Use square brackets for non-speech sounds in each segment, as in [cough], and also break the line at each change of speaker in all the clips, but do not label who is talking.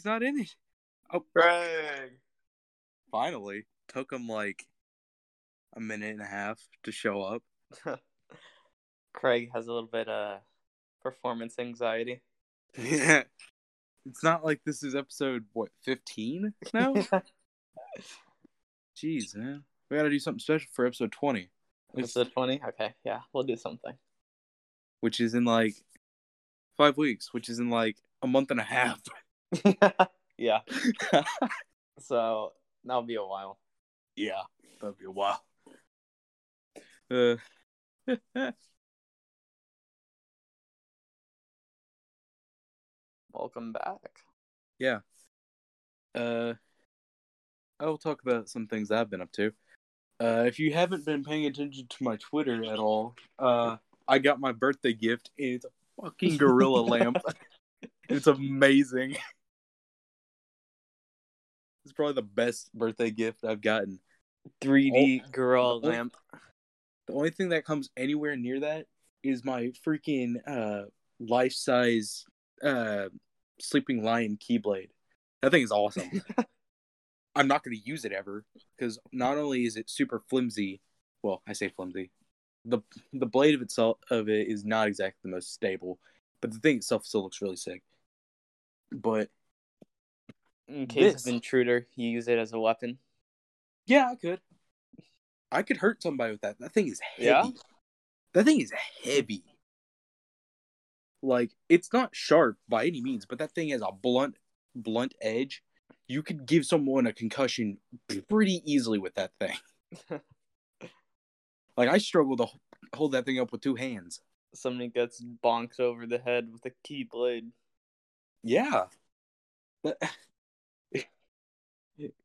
He's not in it. Oh,
Greg.
finally. Took him like a minute and a half to show up. [laughs]
Craig has a little bit of performance anxiety.
Yeah. It's not like this is episode what, fifteen now? [laughs] Jeez, man. We gotta do something special for episode twenty.
Episode 20? Okay, yeah, we'll do something.
which is in like five weeks, which is in like a month and a half. [laughs]
yeah, [laughs] so that'll be a while.
yeah, that'll be a while. Uh,
Welcome back.
yeah. Uh, I will talk about some things I've been up to. Uh, if you haven't been paying attention to my Twitter at all, uh, I got my birthday gift. And it's a fucking gorilla lamp. [laughs] It's amazing. Probably the best birthday gift I've gotten.
3D gorilla
oh.
lamp.
The only thing that comes anywhere near that is my freaking uh life size uh sleeping lion keyblade. That thing is awesome. [laughs] I'm not going to use it ever because not only is it super flimsy, well, I say flimsy. The the blade of itself of it is not exactly the most stable, but the thing itself still looks really sick. But
In case
This-
of intruder, you use it as a weapon.
yeah, I could. I could hurt somebody with that. That thing is heavy.
Yeah?
That thing is heavy. Like it's not sharp by any means, but that thing has a blunt blunt edge. You could give someone a concussion pretty easily with that thing. [laughs] Like I struggle to hold that thing up with two hands.
Somebody gets bonked over the head with a keyblade.
Yeah. But [laughs]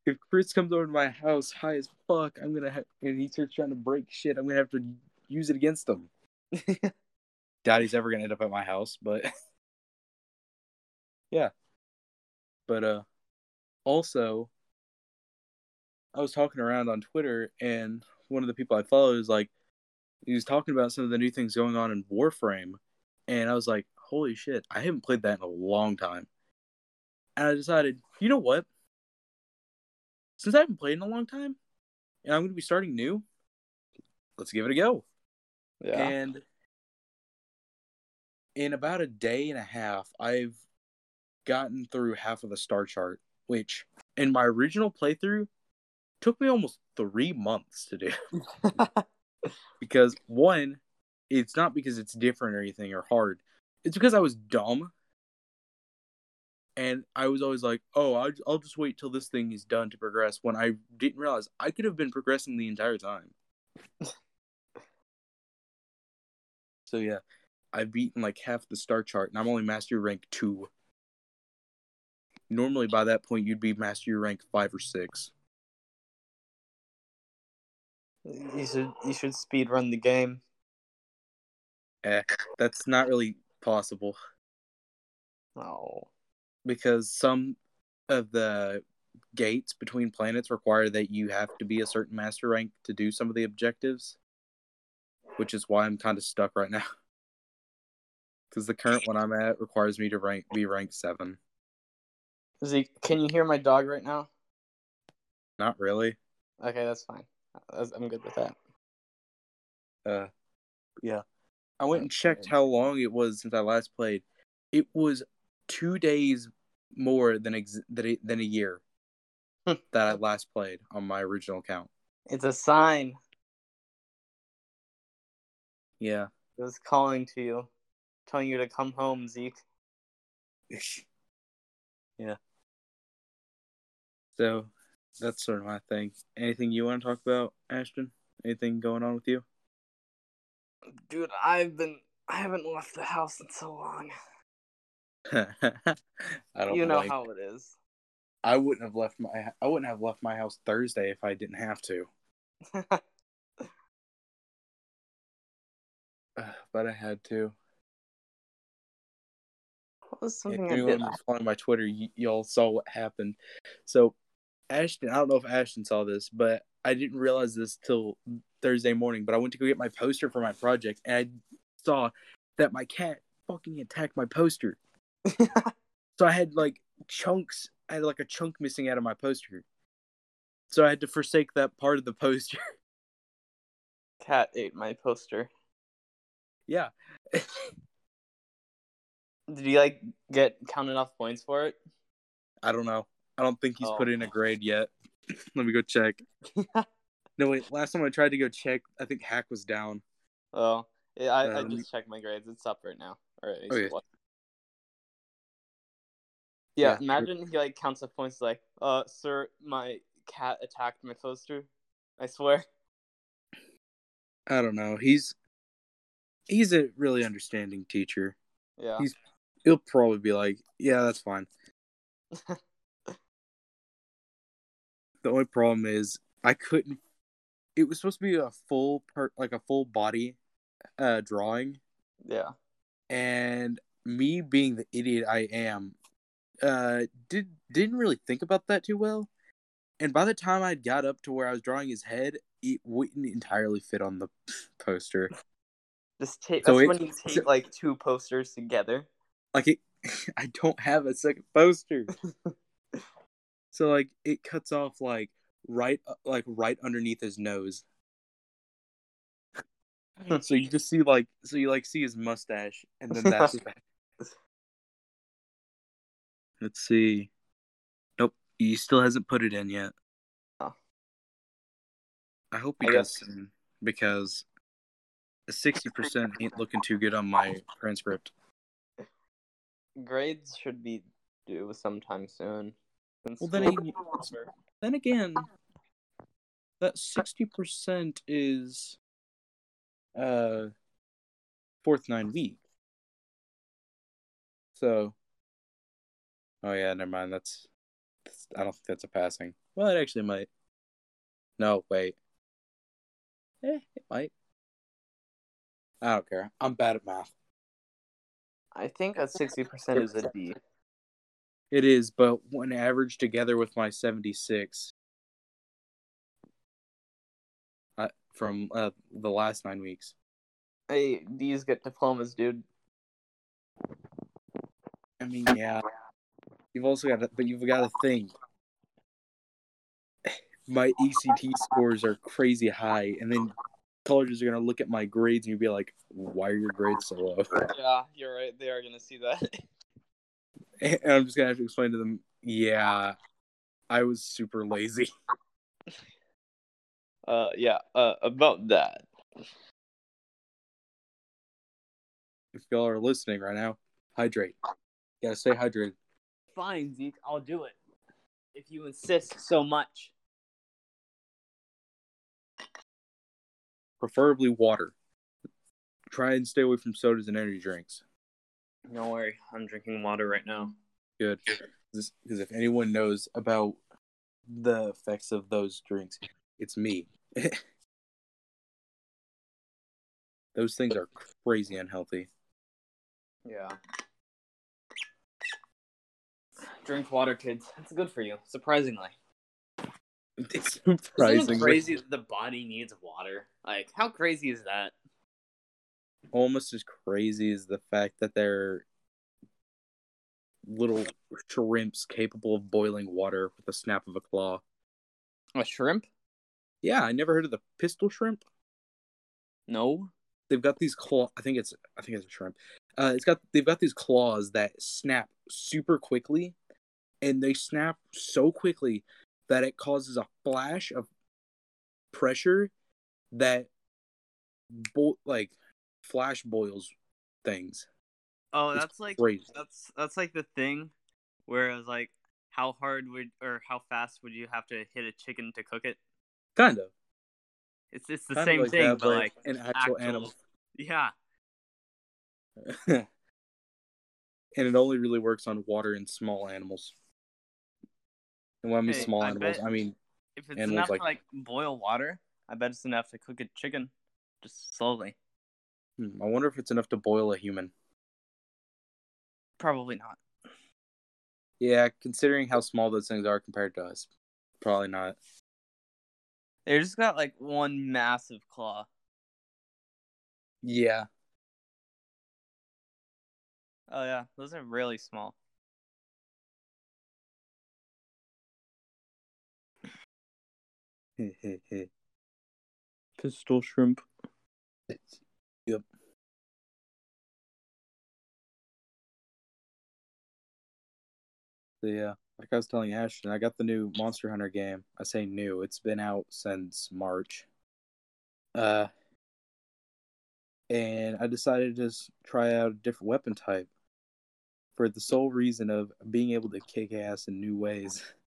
if Chris comes over to my house high as fuck, I'm gonna have and he starts trying to break shit, I'm gonna have to use it against him. [laughs] He's ever gonna end up at my house, but [laughs] yeah. But uh also I was talking around on Twitter and one of the people I follow is like he was talking about some of the new things going on in Warframe and I was like, holy shit, I haven't played that in a long time. And I decided, you know what? Since I haven't played in a long time, and I'm going to be starting new, let's give it a go.
Yeah.
And in about a day and a half, I've gotten through half of the star chart, which in my original playthrough took me almost three months to do. [laughs] because one, it's not because it's different or anything or hard. It's because I was dumb. And I was always like, oh, I'll, I'll just wait till this thing is done to progress when I didn't realize I could have been progressing the entire time. [laughs] so, yeah, I've beaten like half the star chart and I'm only mastery rank two. Normally, by that point, you'd be mastery rank five or six.
you should you should speed run the game.
Eh, that's not really possible.
Oh.
Because some of the gates between planets require that you have to be a certain master rank to do some of the objectives, which is why I'm kind of stuck right now. [laughs] Because the current one I'm at requires me to rank be rank seven.
Zeke, can you hear my dog right now?
Not really.
Okay, that's fine. I'm good with that.
Uh, yeah. I went and checked how long it was since I last played. It was two days more than ex- than a, year hmm. that I last played on my original account.
It's a sign.
Yeah.
It was calling to you, telling you to come home, Zeke. [laughs]
yeah. So that's sort of my thing. Anything you want to talk about, Ashton? Anything going on with you?
Dude, I've been I haven't left the house in so long.
I don't
You know
blame-
how it is.
I wouldn't have left my I wouldn't have left my house Thursday if I didn't have to. [laughs] But I had to.
what was
If
something I did?
following my Twitter, y- y'all saw what happened. So, Ashton, I don't know if Ashton saw this, but I didn't realize this till Thursday morning. But I went to go get my poster for my project, and I saw that my cat fucking attacked my poster. [laughs] so I had like chunks. I had like a chunk missing out of my poster, so I had to forsake that part of the poster. [laughs]
Cat ate my poster.
yeah,
Did he like get counted off points for it?
I don't know. I don't think he's
Oh.
put in a grade yet. [clears throat] Let me go check. [laughs] No wait, last time I tried to go check, I think Hack was down.
Oh, yeah, I, I
Um,
just checked my grades. It's up right now. All right.
Okay.
Yeah,
Yeah,
imagine he like counts up points like, uh, sir, my cat attacked my poster. I swear.
I don't know. He's he's a really understanding teacher.
Yeah.
He's- He'll probably be like, "Yeah, that's fine." [laughs] The only problem is I couldn't. It was supposed to be a full part, like a full body, uh, drawing,
yeah.
and me being the idiot I am, uh, did didn't really think about that too well. And by the time I'd got up to where I was drawing his head, it wouldn't entirely fit on the [laughs] poster.
Just tape.
So
That's
it-
when you [laughs] tape like two posters together.
Like it, [laughs] I don't have a second poster. so like it cuts off like right, like right underneath his nose. so you just see like, so you like see his mustache, and then that's. Let's see. Nope, he still hasn't put it in yet.
Oh.
I hope he
I
does
guess-
soon because sixty percent ain't looking too good on my transcript.
Grades should be due sometime soon.
Well, then he- Then again, that sixty percent is uh fourth nine week. So, oh yeah, never mind. That's, that's I don't think that's a passing. Well, it actually might. No, wait. Eh, it might. I don't care. I'm bad at math.
I think a sixty percent is a D.
It is, but when averaged together with my 76 uh, from uh, the last nine weeks.
Hey, these get diplomas, dude.
I mean, yeah. You've also got to, but you've got to think. My ACT scores are crazy high, and then colleges are going to look at my grades and you'll be like, why are your grades so low?
Yeah, you're right. They are gonna see that. [laughs]
And I'm just going to have to explain to them, yeah, I was super lazy. [laughs]
Uh, yeah. Uh, about that.
If y'all are listening right now, hydrate. You gotta stay hydrated.
Fine, Zeke. I'll do it. If you insist so much.
preferably water. Try and stay away from sodas and energy drinks.
Don't worry, I'm drinking water right now.
Good, because if anyone knows about the effects of those drinks, it's me. [laughs] those things are crazy unhealthy.
Yeah. Drink water, kids. It's good for you, surprisingly.
It's [laughs]
Isn't it crazy that the body needs water? Like, how crazy is that?
Almost as crazy as the fact that they're little shrimps capable of boiling water with a snap of a claw.
A shrimp?
Yeah, I never heard of the pistol shrimp.
No.
they've got these claw. I think it's I think it's a shrimp. Uh, it's got they've got these claws that snap super quickly, and they snap so quickly that it causes a flash of pressure that bo- like flash boils things.
Oh,
It's
that's like
crazy.
that's that's like the thing, whereas like how hard would or how fast would you have to hit a chicken to cook it?
Kind of.
It's it's the
Kind
same
like
thing,
that,
but like
an actual,
actual-
animal. [laughs]
yeah, [laughs]
and it only really works on water and small animals. And when mean
Hey,
small
I
animals,
bet-
I mean
if it's enough
like-
to like boil water, I bet it's enough to cook a chicken, just slowly.
hmm, I wonder if it's enough to boil a human.
Probably not.
Yeah, considering how small those things are compared to us, probably not.
They just got like one massive claw.
Yeah,
Oh yeah, those are really small. [laughs] Pistol shrimp.
yep. So yeah, like I was telling Ashton, I got the new Monster Hunter game. I say new; it's been out since March. Uh, and I decided to just try out a different weapon type for the sole reason of being able to kick ass in new ways. [laughs]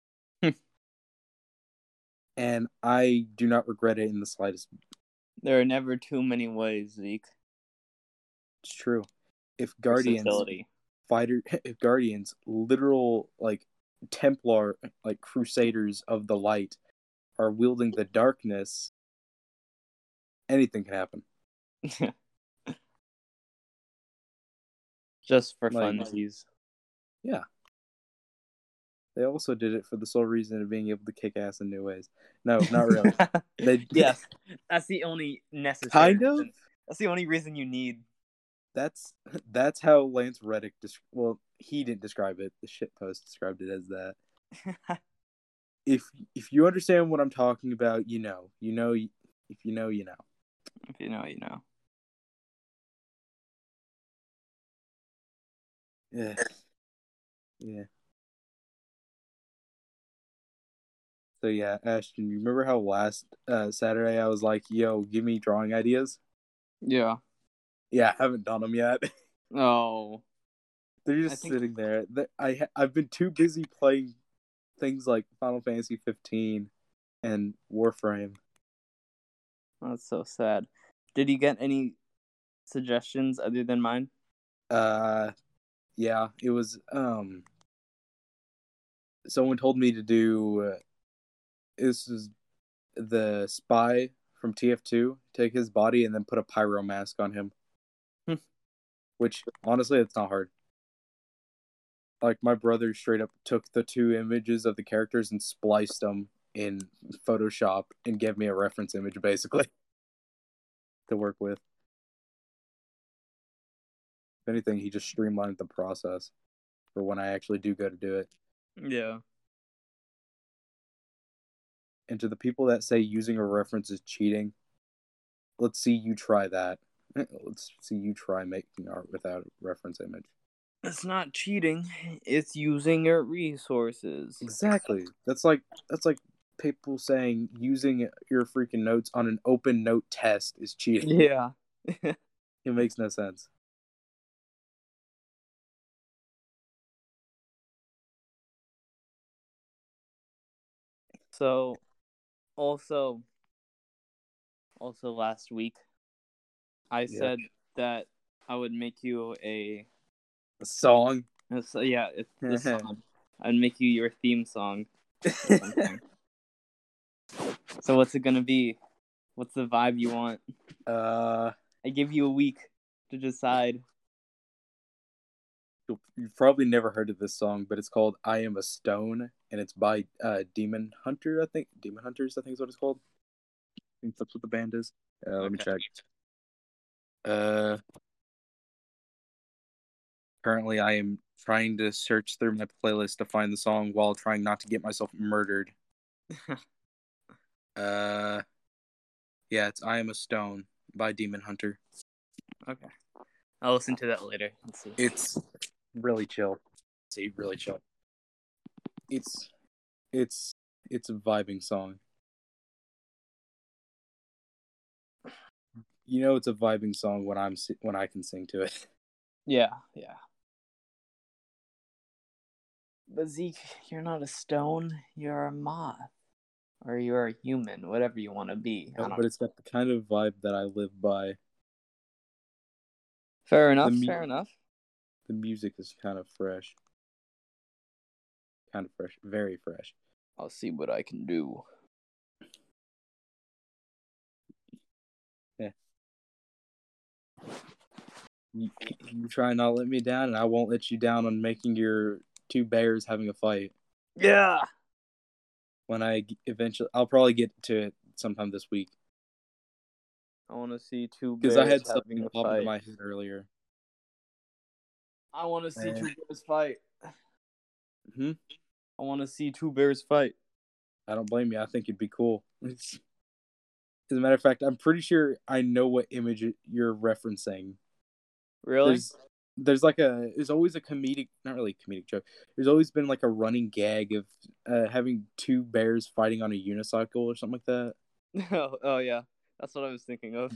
and I do not regret it in the slightest.
There are never too many ways, Zeke.
It's true. If Guardians fighter [laughs] if Guardians literal like Templar like crusaders of the light are wielding the darkness, anything can happen. [laughs]
Just for
Like-
funsies.
They also did it for the sole reason of being able to kick ass in new ways. No, [laughs] not really. they [laughs]
yes, [laughs] that's the only necessary.
Kind of.
reason. That's the only reason you need.
That's that's how Lance Reddick desc- well, he didn't describe it. The shit post described it as that. If if you understand what I'm talking about, you know. You know if you know, you know.
if you know, you know.
Yeah. Yeah. So yeah, Ashton, you remember how last uh, Saturday I was like, "Yo, give me drawing ideas."
Yeah.
Yeah, I haven't done them yet. [laughs]
Oh.
They're just
think-
sitting there. I I've been too busy playing things like Final Fantasy 15 and Warframe.
That's so sad. Did you get any suggestions other than mine?
Uh, yeah, it was um. Someone told me to do. This is the spy from TF2. Take his body and then put a pyro mask on him.
Hmm.
Which honestly, it's not hard. Like my brother straight up took the two images of the characters and spliced them in Photoshop and gave me a reference image basically [laughs] to work with. If anything, he just streamlined the process for when I actually do go to do it.
Yeah.
And to the people that say using a reference is cheating, let's see you try that. [laughs] Let's see you try making art without a reference image.
It's not cheating. It's using your resources.
Exactly. That's like that's like people saying using your freaking notes on an open note test is cheating.
Yeah. [laughs]
It makes no sense.
So, also, also last week, I
Yeah.
said that I would make you a.
A song.
So yeah, it's [laughs] the song. I'd make you your theme song. [laughs] so what's it gonna be? What's the vibe you want?
uh
I give you a week to decide.
You've probably never heard of this song, but it's called "I Am a Stone" and it's by uh, Demon Hunter. I think Demon Hunters. I think is what it's called. I think that's what the band is. Uh, Let me check. Uh, currently, I am trying to search through my playlist to find the song while trying not to get myself murdered. [laughs] Uh, yeah, it's "I Am a Stone" by Demon Hunter.
Okay, I'll listen to that later. Let's see.
It's really chill. See, really chill. It's it's it's a vibing song. You know, it's a vibing song when I'm when I can sing to it. [laughs]
Yeah, yeah. But Zeke, you're not a stone. You're a moth, or you're a human, whatever you want to be.
No,
don't-
but it's got the kind of vibe that I live by.
Fair enough.
mu-
fair enough.
The music is kind of fresh. Kind of fresh, very fresh.
I'll see what I can do.
You, you try not let me down, and I won't let you down on making your two bears having a fight.
Yeah.
When I eventually, I'll probably get to it sometime this week.
I want to see two
Because
bears
I had
having
something
a
pop into
fight.
my head earlier.
I want to see two bears fight.
Hmm?
I want to see two bears fight.
I don't blame you. I think it'd be cool. As a matter of fact, I'm pretty sure I know what image you're referencing.
Really?
There's, there's like a there's always a comedic not really a comedic joke. There's always been like a running gag of uh, having two bears fighting on a unicycle or something like that. [laughs]
oh, oh yeah, that's what I was thinking of.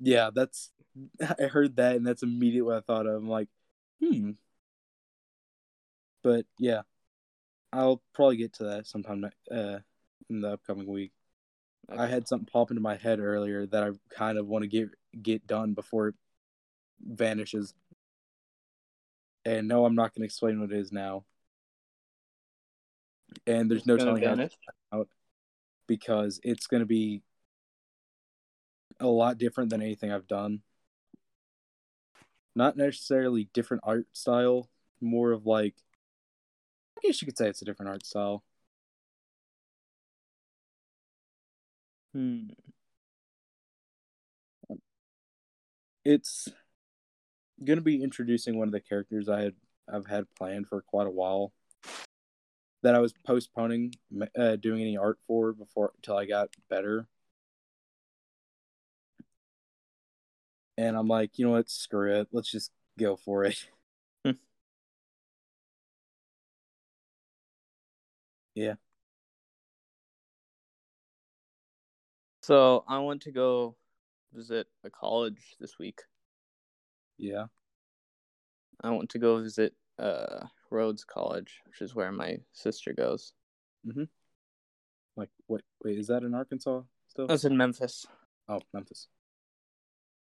Yeah, that's [laughs] I heard that and that's immediately what I thought of. I'm like, hmm. But yeah, I'll probably get to that sometime uh, in the upcoming week. I had something pop into my head earlier that I kind of want to get get done before it vanishes. And no, I'm not going to explain what it is now. And there's no
Gonna
telling how out because it's going to be a lot different than anything I've done. Not necessarily different art style, more of like I guess you could say it's a different art style.
Hmm.
It's to be introducing one of the characters I had I've had planned for quite a while that I was postponing uh, doing any art for before until I got better. And I'm like, you know what? Screw it. Let's just go for it. [laughs] Yeah.
So I want to go visit a college this week.
Yeah.
I want to go visit uh, Rhodes College, which is where my sister goes.
Like, what? Wait, is that in Arkansas still?
That's in Memphis.
oh, Memphis.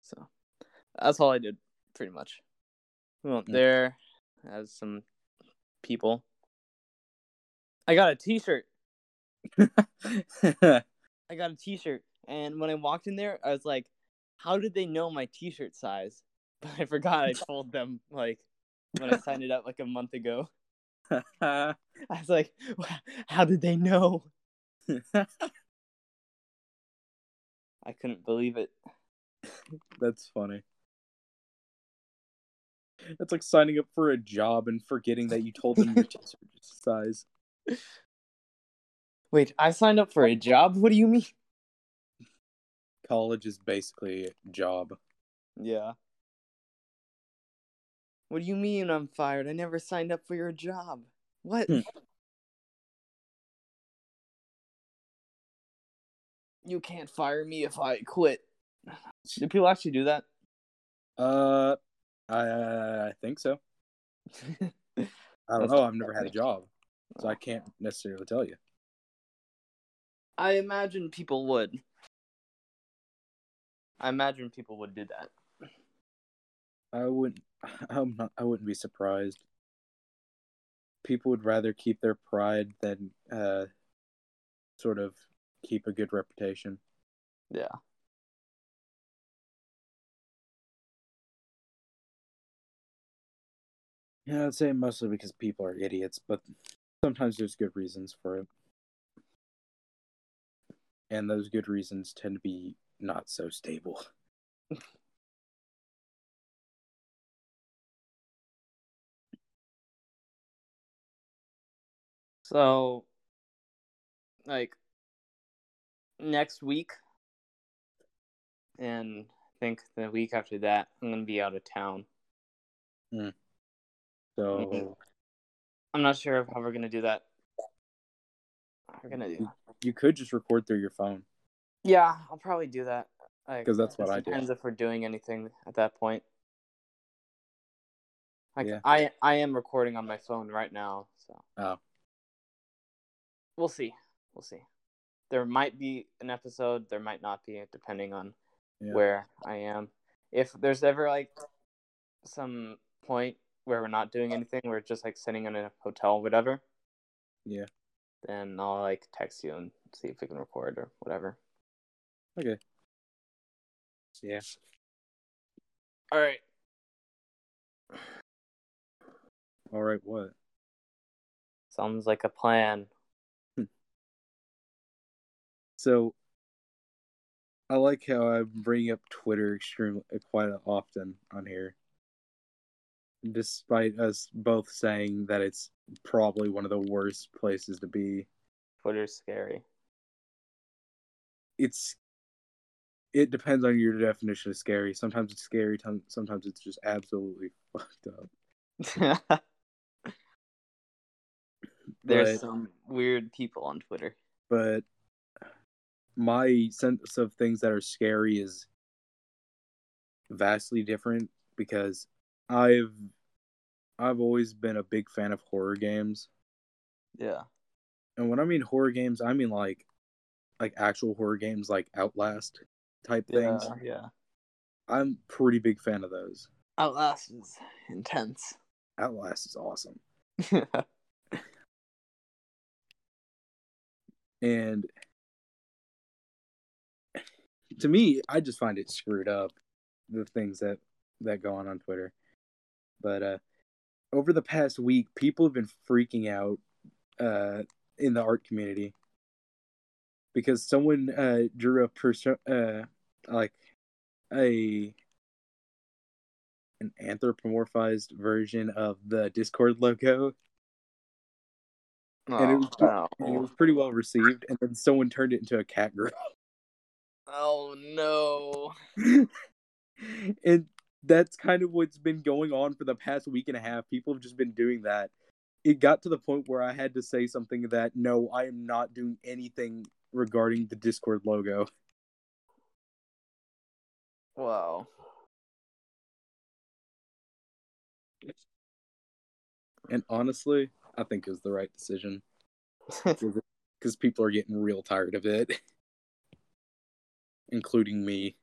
So that's all I did, pretty much. We went
Mm.
there as some people. I got a T-shirt. I got a T-shirt, and when I walked in there, I was like, "How did they know my T-shirt size?" [laughs] But I forgot I told them like when I [laughs] signed it up like a month ago. [laughs] I was like, "How did they know?" I couldn't believe it.
That's funny. That's like signing up for a job and forgetting that you told them your [laughs] t-shirt size.
Wait, I signed up for a job. What do you mean?
College is basically a job.
Yeah. What do you mean I'm fired? I never signed up for your job. What?
Hmm.
You can't fire me if I quit. Do people actually do that?
Uh, I I think so. [laughs] I don't know. I've never had a job, so I can't necessarily tell you.
I imagine people would. I imagine people would do that.
I wouldn't. [laughs] I'm not. I wouldn't be surprised. People would rather keep their pride than uh, sort of keep a good reputation.
Yeah.
Yeah, I'd say mostly because people are idiots, but sometimes there's good reasons for it. And those good reasons tend to be not so stable.
So, like, next week, and I think the week after that, I'm gonna be out of town. Hmm.
So
Mhm. I'm not sure how we're gonna do that. We're gonna do.
you could just record through your phone.
Yeah, I'll probably do that. Like,
'Cause that's what I do.
Depends if we're doing anything at that point. Like,
Yeah.
I I am recording on my phone right now, so
Oh,
we'll see. We'll see. There might be an episode. There might not be, depending on
yeah.
where I am. If there's ever like some point where we're not doing anything, we're just like sitting in a hotel, whatever,
Yeah.
then I'll like text you and see if we can record or whatever.
Okay. Yeah.
All right.
All right. What?
Sounds like a plan. Hmm.
So, I like how I bring up Twitter extremely quite often on here, despite us both saying that it's probably one of the worst places to be.
Twitter's scary.
it's it depends on your definition of scary. Sometimes it's scary. Sometimes it's just absolutely [laughs] fucked up. [laughs]
There's
But-
some weird people on Twitter.
But my sense of things that are scary is vastly different because I've I've always been a big fan of horror games.
Yeah.
And when I mean horror games, I mean like like actual horror games like Outlast type things.
Yeah. Yeah.
I'm pretty big fan of those.
Outlast is intense.
Outlast is awesome. [laughs] And to me, I just find it screwed up the things that that go on on Twitter. But uh over the past week, people have been freaking out uh in the art community. Because someone uh drew a person, uh like a an anthropomorphized version of the Discord logo. And it was,
oh,
and it was pretty well received and then someone turned it into a cat girl.
Oh no. [laughs]
and that's kind of what's been going on for the past week and a half. People have just been doing that. It got to the point where I had to say something that no, I am not doing anything regarding the Discord logo.
Wow.
And honestly, I think it was the right decision [laughs] because people are getting real tired of it, including me.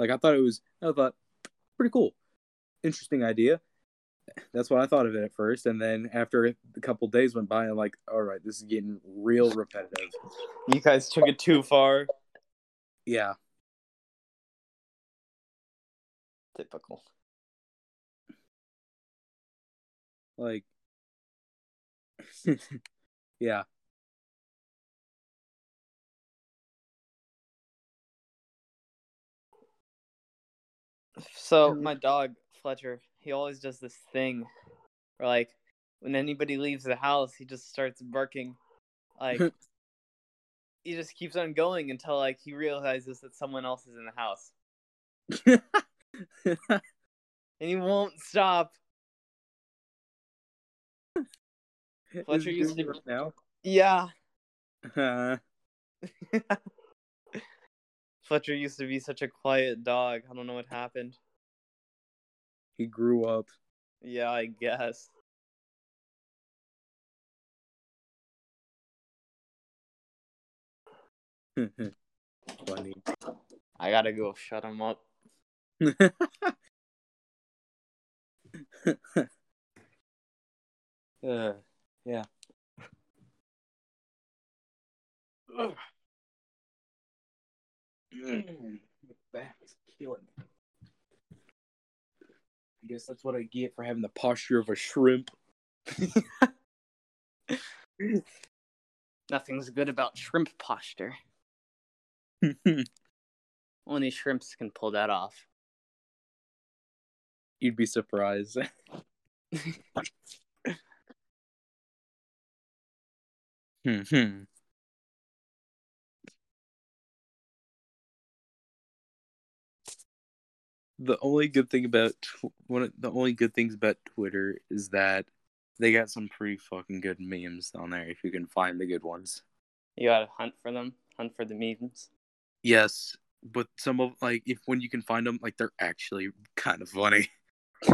Like I thought it was, I thought pretty cool, interesting idea. That's what I thought of it at first, and then after a couple days went by, I'm like, all right, this is getting real repetitive.
you guys took it too far.
Yeah,
Typical.
like, [laughs] yeah,
So my dog Fletcher, he always does this thing, where like when anybody leaves the house, he just starts barking, like [laughs] he just keeps on going until like he realizes that someone else is in the house, [laughs] and he won't stop. Fletcher used to-
now.
Yeah,
Uh, [laughs]
Fletcher used to be such a quiet dog. I don't know what happened.
he grew up.
Yeah, I guess. [laughs]
Funny.
I gotta go shut him up. [laughs]
uh, yeah. [clears throat] Back's killing me. I guess that's what I get for having the posture of a shrimp. [laughs]
Nothing's good about shrimp posture. [laughs] Only shrimps can pull that off.
You'd be surprised. [laughs] Hmm. The only good thing about tw- one of the only good things about Twitter is that they got some pretty fucking good memes on there if you can find the good ones.
You gotta hunt for them, hunt for the memes.
Yes, but some of like if when you can find them, like they're actually kind of funny. [laughs]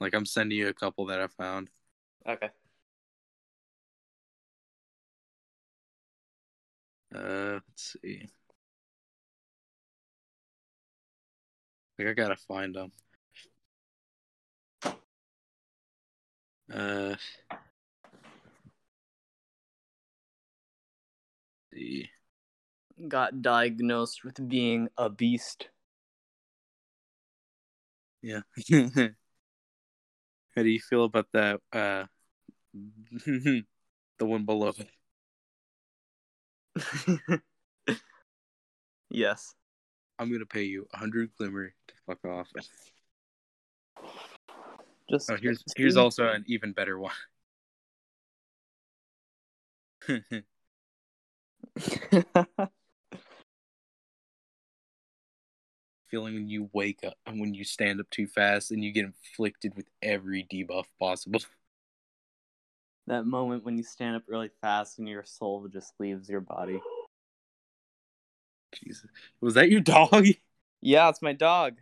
like I'm sending you a couple that I found.
Okay.
Uh, let's see. Like I gotta find them. Uh, see.
Got diagnosed with being a beast.
Yeah. [laughs] How do you feel about that? Uh, [laughs] the one below it. [laughs]
yes.
I'm gonna pay you a hundred glimmer to fuck off.
Just
Oh, here's here's also an even better one. [laughs] Feeling when you wake up and when you stand up too fast and you get inflicted with every debuff possible. [laughs]
that moment when you stand up really fast and your soul just leaves your body.
Jesus. Was that your dog? [laughs]
Yeah, it's my dog.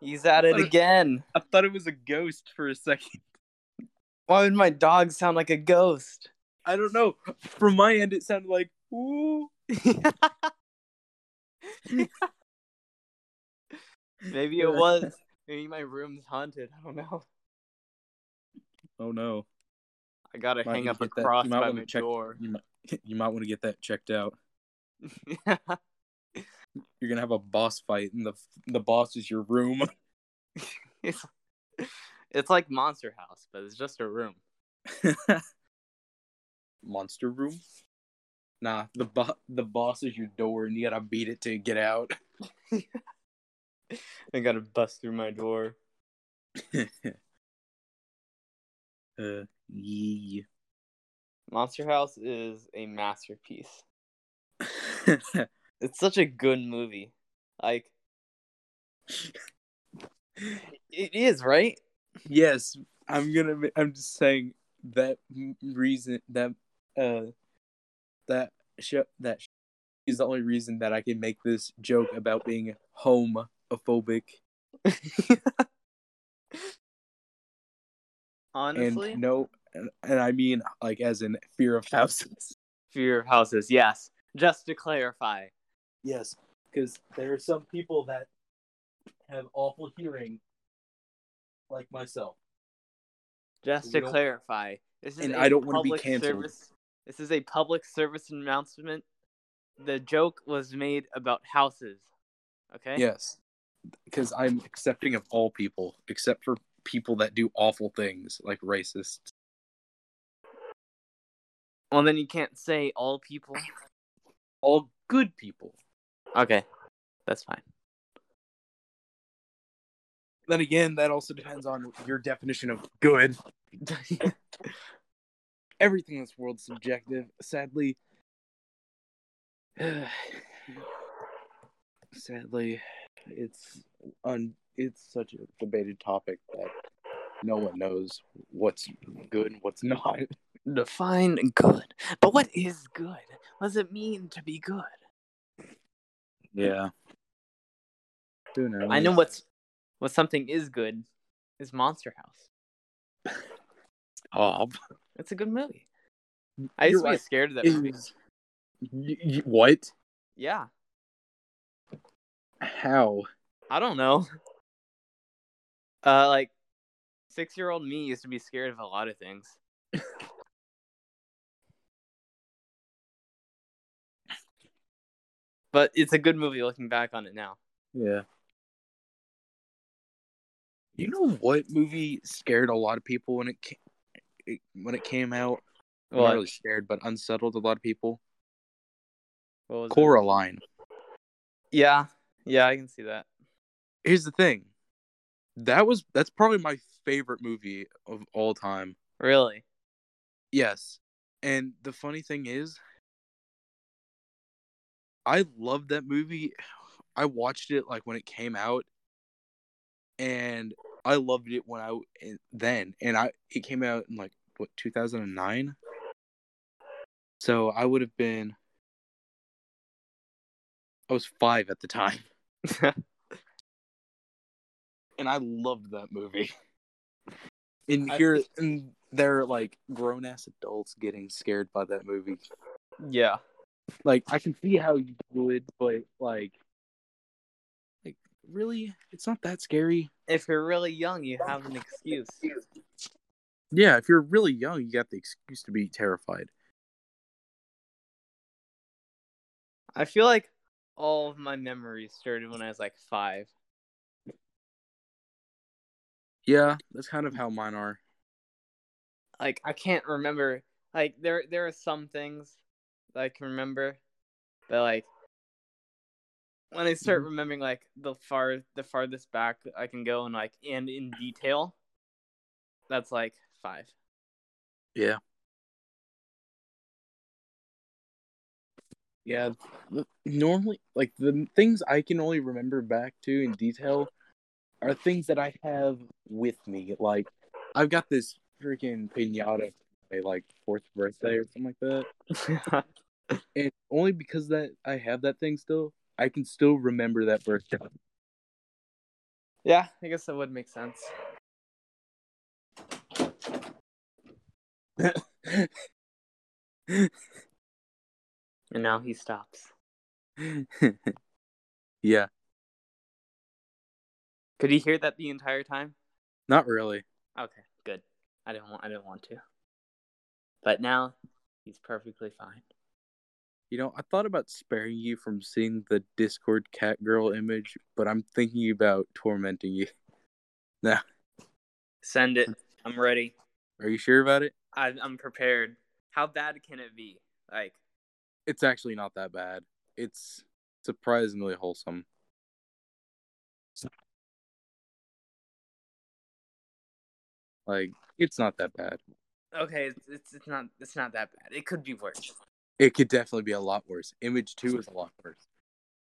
He's at it again.
I thought it was a ghost for a second.
Why would my dog sound like a ghost?
I don't know. From my end, it sounded like, ooh. [laughs]
Maybe it was. Maybe my room's haunted. I don't know.
Oh no.
I gotta hang up a cross by my
check-
door.
You might, [laughs] you might want to get that checked out. [laughs] You're gonna have a boss fight, and the the boss is your room.
it's, [laughs] it's like Monster House, but it's just a room.
Monster room. Nah, the bo- the boss is your door, and you gotta beat it to get out. [laughs]
I gotta bust through my door.
uh, yeah.
Monster House is a masterpiece. [laughs] It's such a good movie. Like, it is, right?
yes, I'm gonna. I'm just saying that reason that uh that show that sh- is the only reason that I can make this joke about being homophobic [laughs]
Honestly,
and no, and, and I mean like as in fear of houses.
Fear of Houses, yes. Just to clarify.
Yes, because there are some people that have awful hearing, like myself.
Just to clarify, this is
And I don't wanna be canceled.
service. This is a public service announcement. The joke was made about houses. Okay.
Yes, because I'm accepting of all people, except for people that do awful things like racists.
Well, then you can't say all people.
All good people.
Okay, that's fine.
Then again, that also depends on your definition of good. [laughs] Everything in this world's subjective. Sadly, [sighs] sadly, it's un. It's such a debated topic that no one knows what's good and what's [laughs] not.
Define good. But what is good? What does it mean to be good?
Yeah. Who knows?
I know what's what something is good is Monster House.
Oh,
It's a good movie. I used to be
right.
scared of that movie.
Y- y- what?
Yeah.
How?
I don't know. Uh, like six year old me used to be scared of a lot of things. [laughs] but it's a good movie looking back on it now.
Yeah. You know what movie scared a lot of people when it came, it, when it came out? Well? Not really scared, but unsettled a lot of people.
What was it?
Coraline.
Yeah, yeah, I can see that.
Here's the thing. That was that's probably my favorite movie of all time.
Really?
Yes. And the funny thing is I loved that movie. I watched it like when it came out and I loved it when I then and I it came out in like what 2009. So I would have been I was 5 at the time [laughs] and I loved that movie. And here and they're like grown ass adults getting scared by that movie.
yeah.
Like I can see how you would, but like like really it's not that scary.
If you're really young, you have an excuse.
Yeah, if you're really young, you got the excuse to be terrified.
I feel like all of my memories started when I was like five.
Yeah, that's kind of how mine are.
Like I can't remember. Like there, there are some things that I can remember. But like when I start mm-hmm. remembering like the far the farthest back I can go and like and in detail, that's like five.
Yeah. Yeah, normally like the things I can only remember back to in detail are things that I have with me. Like I've got this freaking pinata my, like fourth birthday or something like that, [laughs] and only because that I have that thing still, I can still remember that birthday.
yeah, I guess that would make sense. And now he stops. [laughs]
yeah,
Could he hear that the entire time?
not really.
Okay, good. I didn't want I didn't want to. But now he's perfectly fine.
You know, I thought about sparing you from seeing the Discord cat girl image, but I'm thinking about tormenting you. [laughs] Now,
Send it. I'm ready.
are you sure about it?
I, I'm prepared. How bad can it be? Like,
It's actually not that bad. It's surprisingly wholesome. Like, it's not that bad.
Okay, it's, it's not it's not that bad. It could be worse.
It could definitely be a lot worse. Image 2 is a lot worse.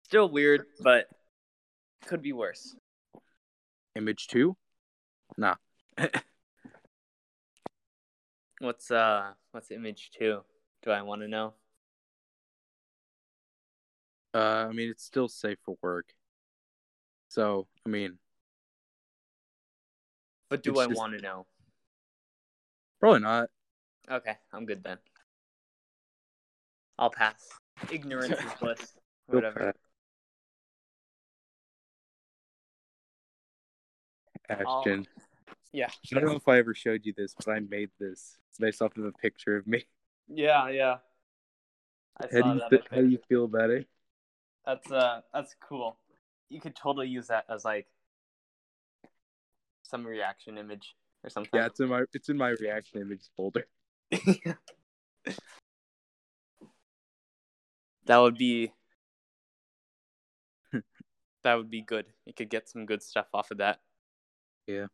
Still weird, but could be worse.
Image 2? Nah. [laughs]
What's uh what's image two? Do I want to know?
Uh, I mean, it's still safe for work. So, I mean,
But do I
just-
want to know?
Probably not.
Okay, I'm good then. I'll pass. Ignorance is [laughs] bliss. Whatever.
Ashton.
Yeah.
I don't know if I ever showed you this, but I made this based off of a picture of me.
Yeah, yeah. I
How do you, fe- how do you feel about it?
That's uh that's cool. You could totally use that as like some reaction image or something.
Yeah, it's in my it's in my reaction images folder. [laughs]
that would be [laughs] that would be good. You could get some good stuff off of that.
Yeah.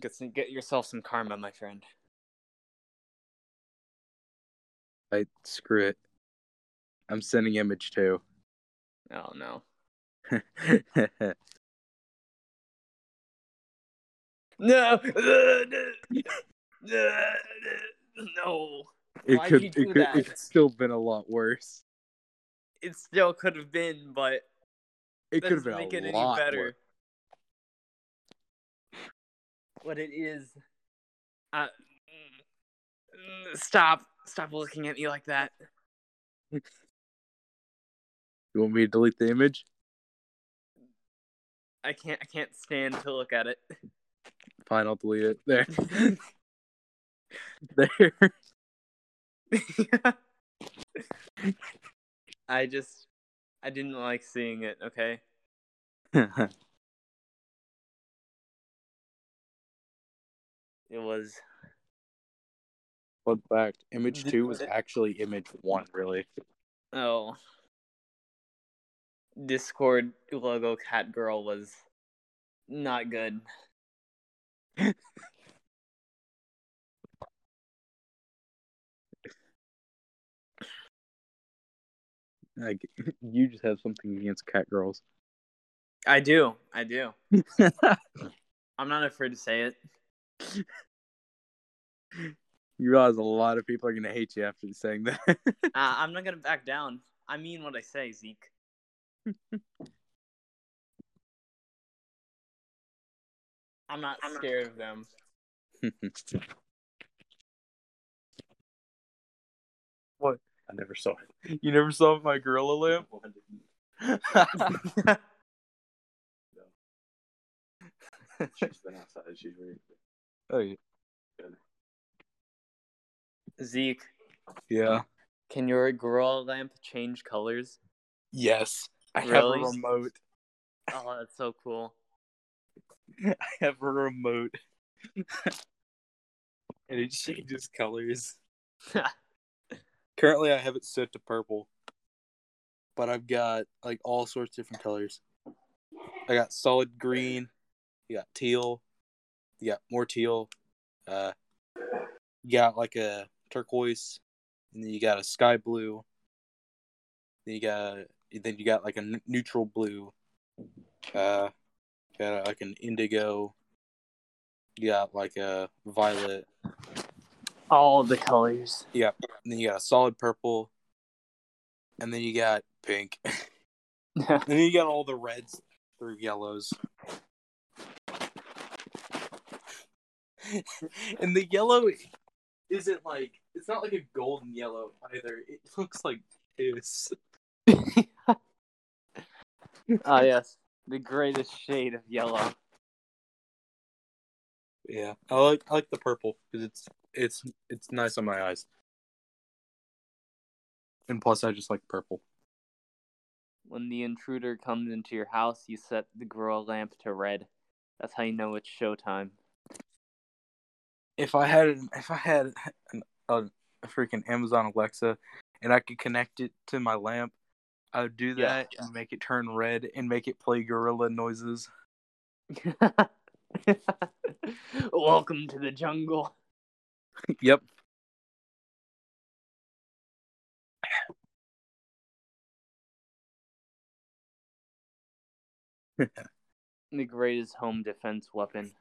Get some, get yourself some karma, my friend.
I screw it. I'm sending image two.
Oh no. [laughs] No. [laughs] no.
it
Why'd
could
you
it could
that?
it could still been a lot worse.
It still could have been, but
It could have been
make
a
it
lot
any better.
worse.
What it is. Uh, stop. Stop looking at me like that.
You want me to delete the image?
I can't. I can't stand to look at it.
Fine, I'll delete it. There. [laughs] [laughs] there. [laughs]
I just. I didn't like seeing it. Okay. It was.
Fun fact: Image two was actually image one. Really.
Oh. Discord logo cat girl was not good.
Like [laughs] you just have something against cat girls.
I do. I do. [laughs] I'm not afraid to say it.
You realize a lot of people are gonna hate you after saying that.
Uh, I'm not gonna back down. I mean what I say, Zeke. [laughs] I'm not scared of them. [laughs]
what? I never saw it. You never saw my gorilla lamp?
She's [laughs] been outside. She's [laughs] ready.
oh yeah.
Zeke,
Yeah.
can your gorilla lamp change colors?
Yes. I
Really?
have a remote.
Oh, that's so cool. [laughs]
I have a remote. [laughs] and it changes colors. [laughs] Currently I have it set to purple. But I've got like all sorts of different colors. I got solid green, you got teal, you got more teal, uh you got like a turquoise, and then you got a sky blue, Then you got then you got like a n- neutral blue. Uh, got like an indigo. You got like a violet.
All the colors.
And then you got a solid purple. And then you got pink. [laughs] [laughs] and then you got all the reds through yellows. [laughs] and the yellow isn't like it's not like a golden yellow either. It looks like piss.
Ah, yes. The greatest shade of yellow.
Yeah, I like I like the purple because it's it's it's nice on my eyes. And plus, I just like purple.
When the intruder comes into your house, you set the grow lamp to red. That's how you know it's showtime.
If I had an, if I had an, a, a freaking Amazon Alexa and I could connect it to my lamp, I would do
Yeah.
that and make it turn red and make it play gorilla noises. [laughs]
Welcome to the jungle.
yep.
The greatest home defense weapon.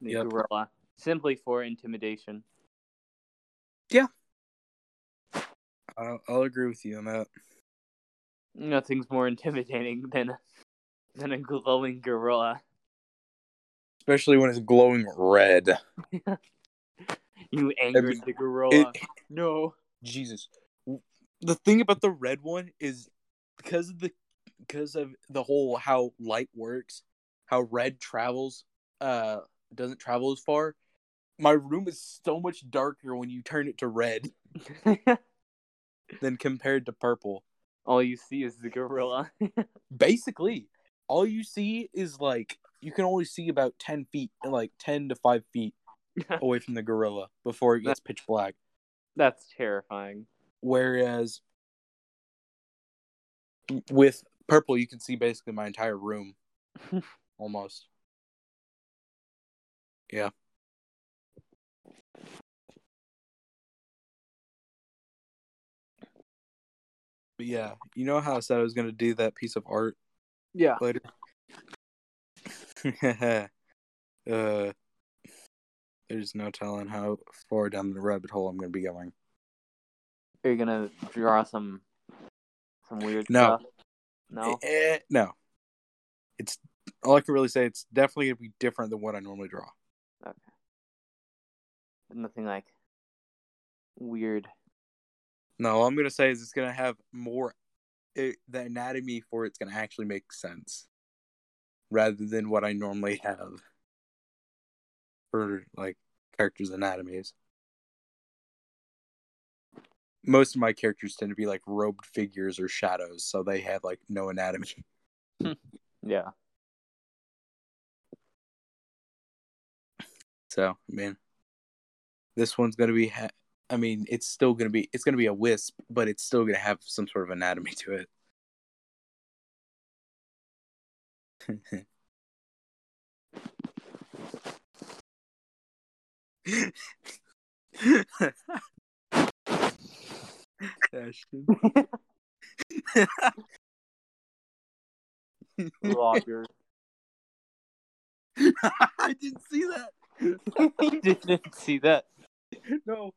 The
Yep.
gorilla. Simply for intimidation.
I'll, I'll agree with you on that.
Nothing's more [laughs] intimidating than than a glowing gorilla.
Especially when it's glowing red. [laughs]
You angered the gorilla.
It,
no.
Jesus. The thing about the red one is because of the because of the whole how light works, how red travels uh doesn't travel as far. My room is so much darker when you turn it to red [laughs] than compared to purple.
All you see is the gorilla. [laughs]
Basically, all you see is like you can only see about 10 feet, like 10 to 5 feet [laughs] away from the gorilla before it gets pitch black.
That's terrifying.
Whereas with purple, you can see basically my entire room [laughs] almost. Yeah. But yeah, you know how I said I was going to do that piece of art
Yeah.
later? [laughs] uh, there's no telling how far down the rabbit hole I'm going to be going.
Are you gonna draw some some weird
No.
stuff? No.
Eh, no. It's all I can really say. It's definitely gonna be different than what I normally draw. Okay.
Nothing like weird.
No, all I'm gonna say is it's gonna have more. It, the anatomy for it's gonna actually make sense, rather than what I normally have for like characters' anatomies. Most of my characters tend to be like robed figures or shadows, so they have like no anatomy. [laughs]
Yeah.
So, I mean, this one's gonna be. Ha- I mean, it's still gonna be. It's gonna be a wisp, but it's still gonna have some sort of anatomy to it. Ashton.
Logger. [laughs]
I didn't see that. [laughs]
you didn't see that.
No,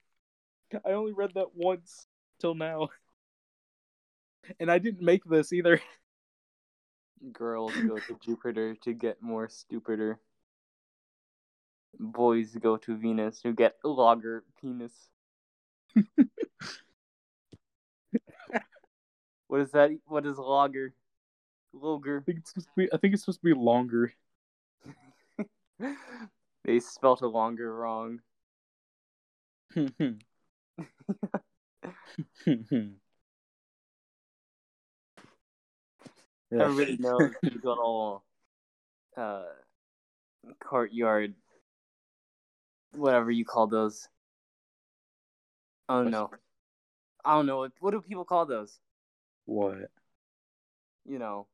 [laughs] I only read that once till now, [laughs] and I didn't make this either. [laughs]
Girls go to Jupiter to get more stupider. Boys go to Venus to get longer penis. what is that? What is logger?
I think it's supposed to be. I think it's supposed to be longer.
they spelt a longer wrong. Hmm, hmm. [laughs] Everybody knows [laughs] the little uh, courtyard, whatever you call those.
Oh
know. I don't know. What, what do people call those?
What?
You know,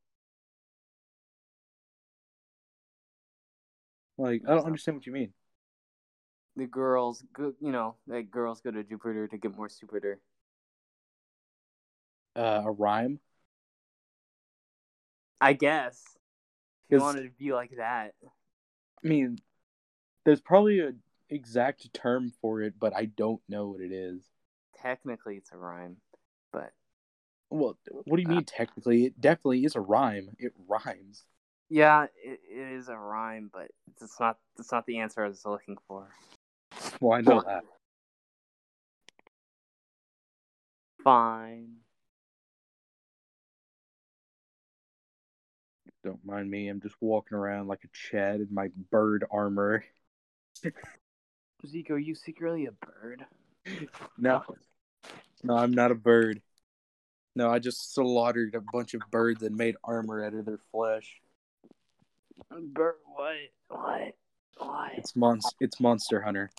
Like I don't understand what you mean.
The girls go. You know, like girls go to Jupiter to get more stupider.
uh, a rhyme?
I guess. If you wanted to be like that.
I mean, there's probably an exact term for it, but I don't know what it is.
Technically, it's a rhyme, but
Well, what do you mean technically? It definitely is a rhyme. It rhymes.
yeah, it, it is a rhyme, but it's not. It's not the answer I was looking for. [laughs]
Well, not? that.
Fine.
Don't mind me. I'm just walking around like a Chad in my bird armor. [laughs]
Zeke, are you secretly a bird? [laughs]
No. No, I'm not a bird. No, I just slaughtered a bunch of birds and made armor out of their flesh.
Bird? What? What? What?
It's monst- it's Monster Hunter.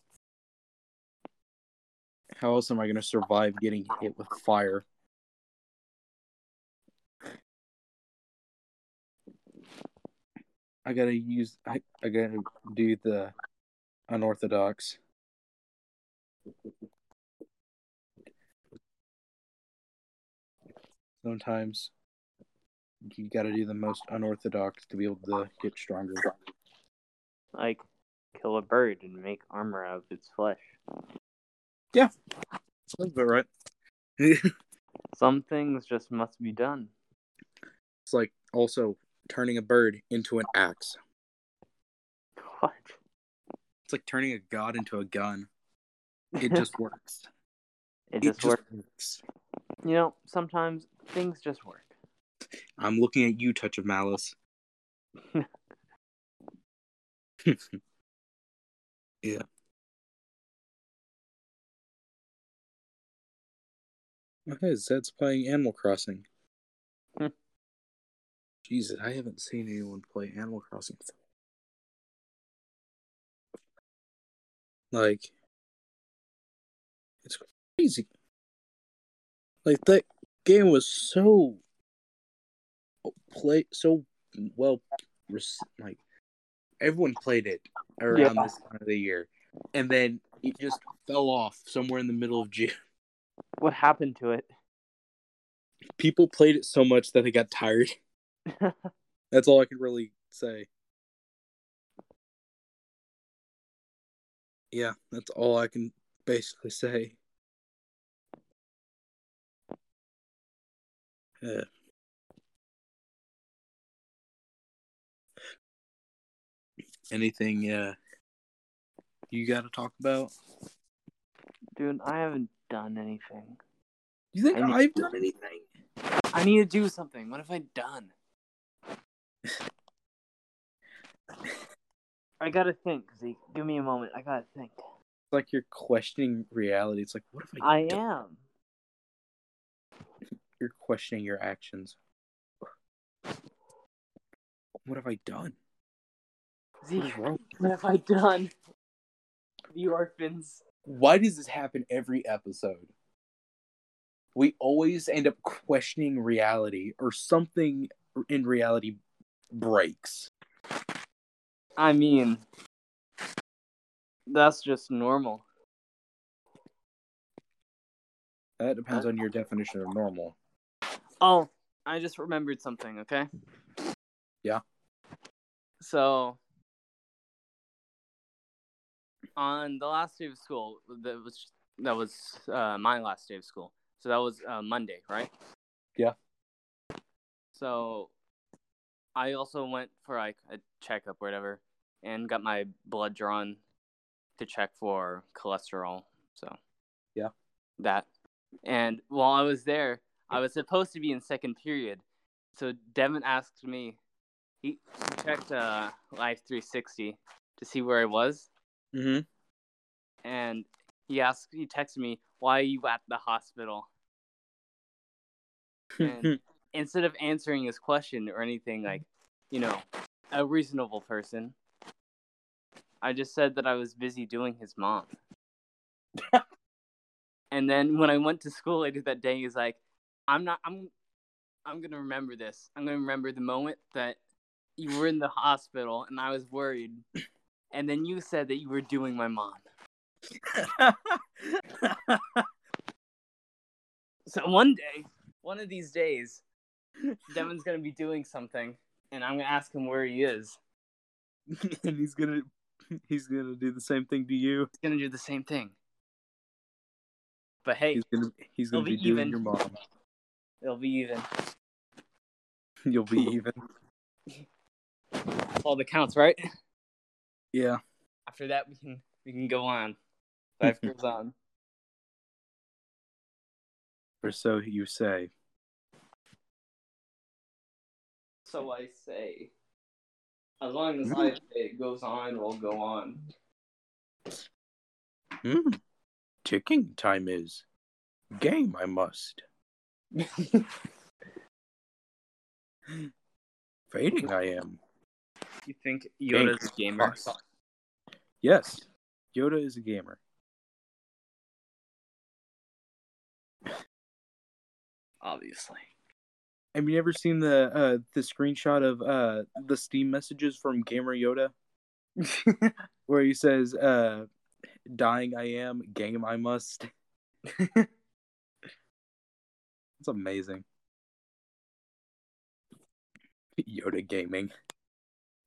How else am I gonna survive getting hit with fire? I gotta use I, I gotta do the unorthodox. Sometimes you gotta do the most unorthodox to be able to get stronger.
Like, kill a bird and make armor out of its flesh.
That's about right. [laughs]
Some things just must be done.
It's like also turning a bird into an axe.
What?
It's like turning a god into a gun. It just [laughs] works.
It just works.
works.
You know, sometimes things just work.
I'm looking at you, Touch of Malice. [laughs] yeah. Okay, Zed's playing Animal Crossing.
Hmm.
Jesus, I haven't seen anyone play Animal Crossing. Like, it's crazy. Like that game was so play so well, like everyone played it around
Yeah.
this time of the year, and then it just fell off somewhere in the middle of June.
What happened to it?
People played it so much that they got tired. [laughs] [laughs] That's all I can really say. Yeah, that's all I can basically say. Yeah. Anything uh you got to talk about?
Dude, I haven't done anything.
You think I've done anything?
I need to do something. What have I done? [sighs] I gotta think, Zeke. Give me a moment. I gotta think.
It's like you're questioning reality. It's like, what have I,
I
done?
am. [laughs]
You're questioning your actions. What have I done?
Zeke, what have I done? The orphans.
Why does this happen every episode? We always end up questioning reality, or something in reality breaks.
I mean, that's just normal.
That depends on your definition of normal.
Oh, I just remembered something, okay?
Yeah.
So, on the last day of school, that was that was uh, my last day of school. So that was uh, Monday, right?
Yeah.
So, I also went for like a checkup, or whatever, and got my blood drawn to check for cholesterol. So.
Yeah.
That, and while I was there, I was supposed to be in second period. So Devin asked me, he checked uh, Life 360 to see where I was,
Mm-hmm.
and he asked, he texted me, "Why are you at the hospital?" [laughs] And- Instead of answering his question or anything like, you know, a reasonable person, I just said that I was busy doing his mom. [laughs] and then when I went to school later that day, he's like, "I'm not. I'm. I'm gonna remember this. I'm gonna remember the moment that you were in the hospital and I was worried, [laughs] and then you said that you were doing my mom. [laughs] So one day, one of these days, Devin's gonna be doing something, and I'm gonna ask him where he is. [laughs]
and he's gonna he's gonna do the same thing to you.
He's gonna do the same thing. But hey,
He's gonna he's gonna be,
be
doing
even.
your mom.
it'll be even. [laughs]
You'll be even.
All the counts, right?
Yeah.
After that, we can we can go on. [laughs] Life goes on.
Or so you say.
So I say, as long as I say it goes on, it'll go on.
Hmm. Ticking time is. Game I must. [laughs] Fading I am.
You think Yoda's a gamer?
Yes. Yoda is a gamer.
Obviously.
Have you ever seen the uh the screenshot of uh the Steam messages from Gamer Yoda [laughs] where he says uh dying I am, game I must. [laughs] It's amazing. [laughs] Yoda gaming.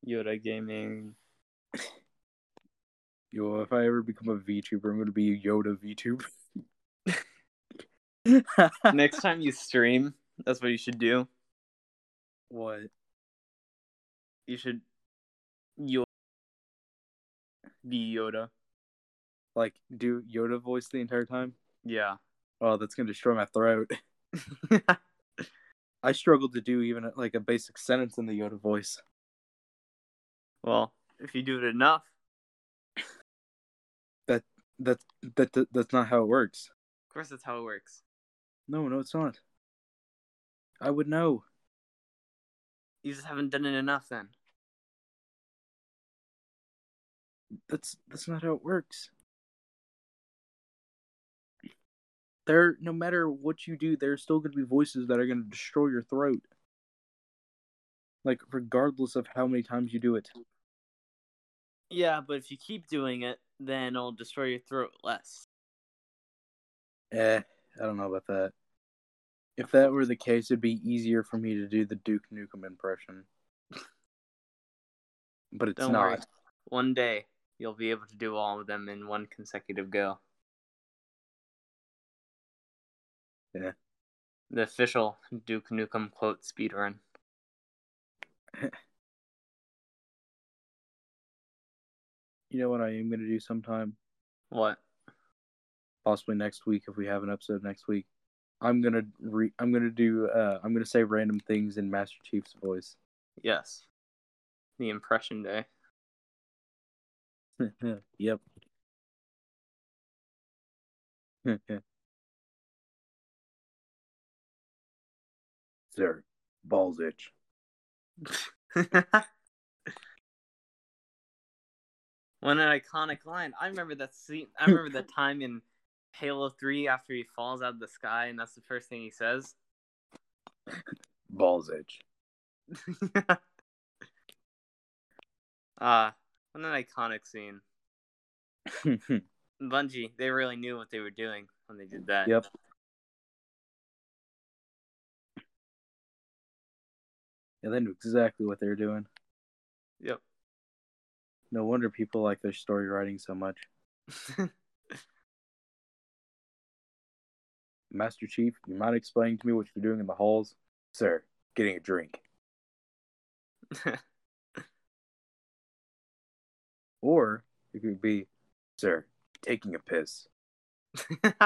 Yoda gaming. [sighs]
Yo, if I ever become a VTuber, I'm gonna be a Yoda VTuber. [laughs]
Next time you stream, that's what you should do.
what?
You should Yoda be Yoda.
Like do Yoda voice the entire time?
Yeah.
Oh, that's gonna destroy my throat. [laughs] [laughs] I struggled to do even like a basic sentence in the Yoda voice.
Well, if you do it enough,
That that, that that's not how it works.
of course that's how it works.
No, no, it's not. I would know.
You just haven't done it enough then.
That's that's not how it works. There, no matter what you do, there's still gonna be voices that are gonna destroy your throat. Like regardless of how many times you do it.
Yeah, but if you keep doing it, then it'll destroy your throat less.
Eh, I don't know about that. If that were the case, it'd be easier for me to do the Duke Nukem impression. But it's
Don't
not.
worry. One day you'll be able to do all of them in one consecutive go.
Yeah.
The official Duke Nukem quote speedrun. [laughs]
You know what I am gonna do sometime?
What?
Possibly next week if we have an episode next week. I'm gonna re- I'm gonna do uh I'm gonna say random things in Master Chief's voice.
Yes. The impression day. [laughs]
yep. [laughs] Sir, balls itch. [laughs]
What an iconic line. I remember that scene. I remember the [laughs] time in Halo 3 after he falls out of the sky and that's the first thing he says.
Balls edge.
Ah, [laughs] what an iconic scene. [laughs] Bungie, they really knew what they were doing when they did that.
Yep. Yeah, they knew exactly what they were doing. No wonder people like their story writing so much. [laughs] Master Chief, you mind explaining to me what you're doing in the halls? Sir, getting a drink. [laughs] Or it could be, Sir, taking a piss. [laughs]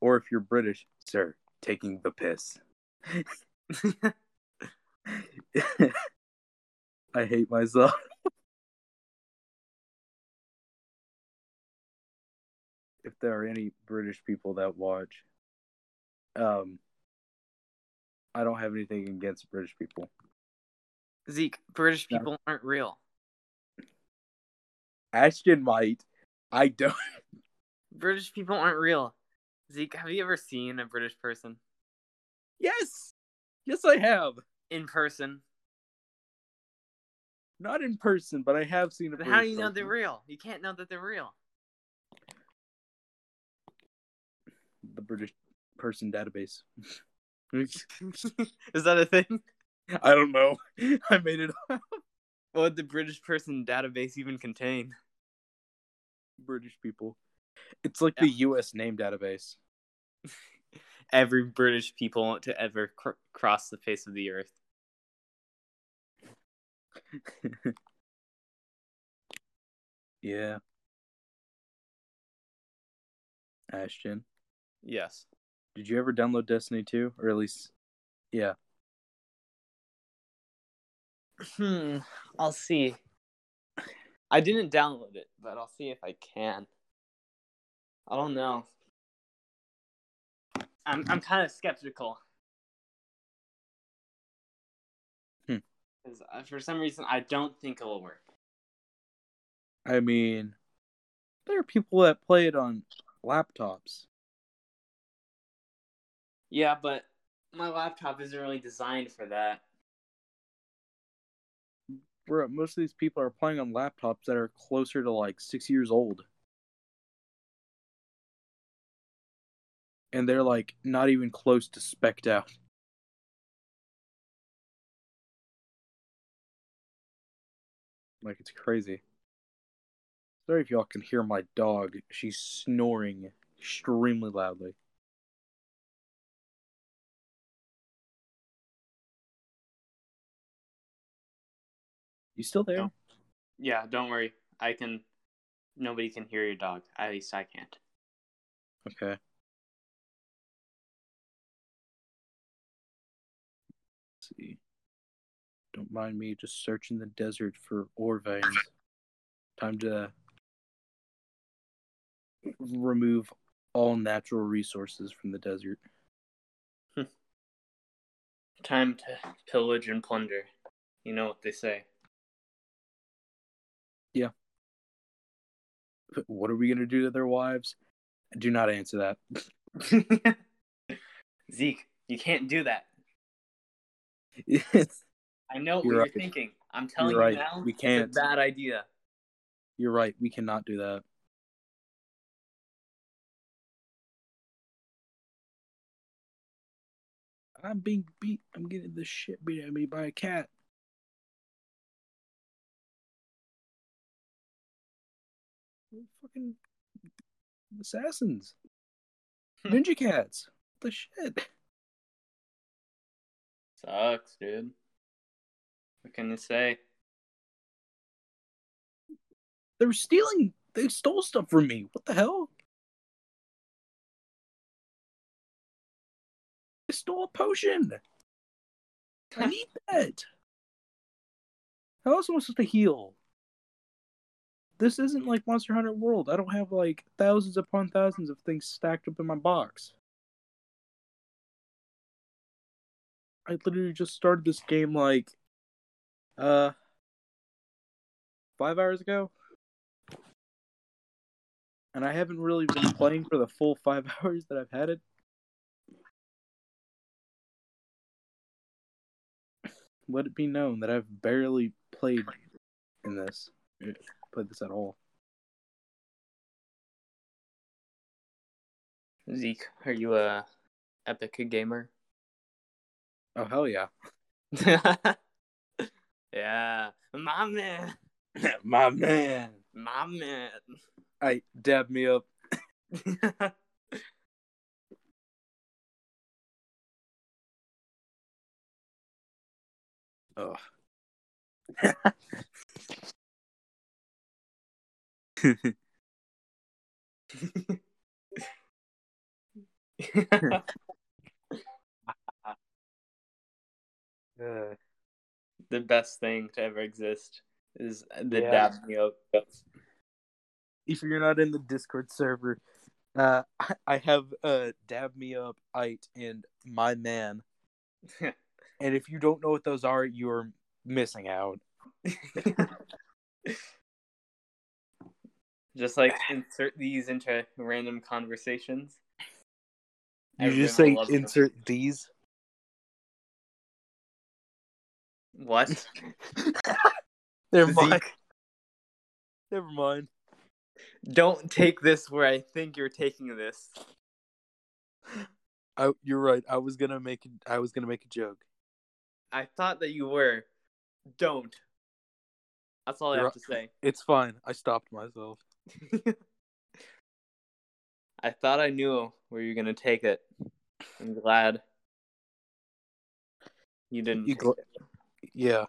Or if you're British, Sir, taking the piss. I hate myself. [laughs] if there are any British people that watch, um, I don't have anything against British people.
Zeke, British
No.
people aren't real.
Ashton might. I don't. [laughs]
British people aren't real. Zeke, have you ever seen a British person
Yes, yes, I have.
in person?
Not in person, but I have seen a.
Then how do you know they're real? You can't know that they're real.
The British, person database. [laughs]
Is that a thing?
I don't know. [laughs] I made it up.
What would the British person database even contain?
British people. It's like the U.S. name database. [laughs]
Every British people to ever cr- cross the face of the earth. [laughs]
yeah. Ashton,
Yes.
did you ever download Destiny 2? Or at least, yeah.
Hmm. I'll see. I didn't download it, but I'll see if I can. I don't know. I'm I'm kind of skeptical.
Hmm.
'Cause, uh, for some reason, I don't think it'll work.
I mean, there are people that play it on laptops.
Yeah, but my laptop isn't really designed for that.
Bro, most of these people are playing on laptops that are closer to like six years old. And they're like not even close to specked out. Like it's crazy. Sorry if y'all can hear my dog. She's snoring extremely loudly. You still there?
No. Yeah, don't worry. I can. Nobody can hear your dog. At least I can't.
Okay. Don't mind me just searching the desert for ore veins. Time to remove all natural resources from the desert.
Time to pillage and plunder. You know what they say.
But What are we going to do to their wives? Do not answer that. [laughs] [laughs]
Zeke, you can't do that. I know what
You're
you're, thinking. I'm telling
You're right.
now.
We
It's
can't.
a bad idea.
You're right. We cannot do that. I'm being beat. I'm getting the shit beat of me by a cat. Fucking assassins. [laughs] Ninja cats. What the shit?
Sucks, dude. What can you say?
They were stealing. They stole stuff from me. What the hell? They stole a potion. I need that. How else am I supposed to heal? This isn't like Monster Hunter World. I don't have like thousands upon thousands of things stacked up in my box. I literally just started this game like uh five hours ago. And I haven't really been playing for the full five [laughs] hours that I've had it. Let it be known that I've barely played in this. Played this at all.
Zeke, are you a epic gamer?
Oh hell yeah. [laughs]
yeah, [laughs] my man,
My man.
my man.
I dab me up. [laughs] Ugh. [laughs] Uh,
the best thing to ever exist is the
Yeah.
dab me up.
if you're not in the Discord server, uh, I, I have uh, dab me up, it, and my man. [laughs] And if you don't know what those are, you're missing out. [laughs]
Just like insert these into random conversations.
You
Everyone
just say
them.
insert these.
What? [laughs]
Never mind. Never mind.
don't take this where I think you're taking this.
I, you're right. I was gonna make I was gonna make a joke.
I thought that you were. Don't. That's all I
You're
have to say.
It's fine. I stopped myself. [laughs]
I thought I knew where you're gonna take it. I'm glad you didn't.
You gl-. Yeah.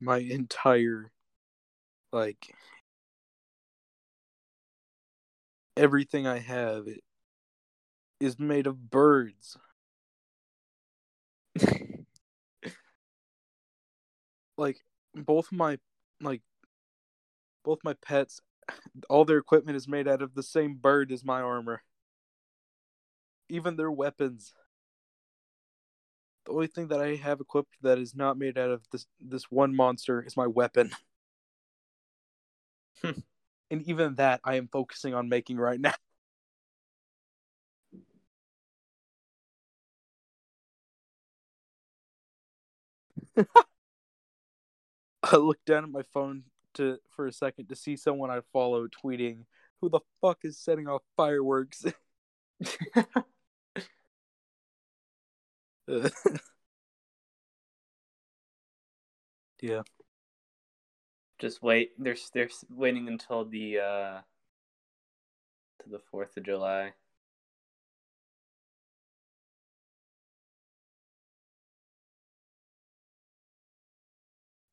My entire like everything I have is made of birds. Like both my like both my pets all their equipment is made out of the same bird as my armor. Even their weapons. The only thing that I have equipped that is not made out of this this one monster is my weapon. [laughs]
Hmm.
and even that I am focusing on making right now. [laughs] I looked down at my phone to for a second to see someone I follow tweeting, "Who the fuck is setting off fireworks?" [laughs] [laughs] yeah,
Just wait. They're they're waiting until the uh to the Fourth of July.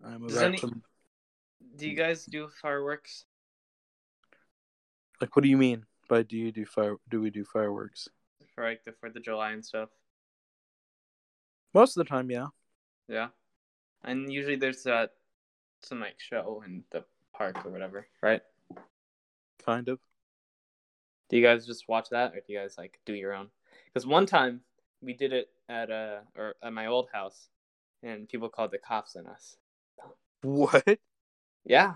I'm
Does
about
any-
to.
Do you guys do fireworks?
Like, what do you mean by do you do fire? Do we do fireworks?
for like the Fourth of July and stuff.
Most of the time, yeah.
Yeah, and usually there's that some like show in the park or whatever, right?
Kind of.
Do you guys just watch that, or do you guys like do your own? Because one time we did it at uh or at my old house, and people called the cops on us.
What?
Yeah,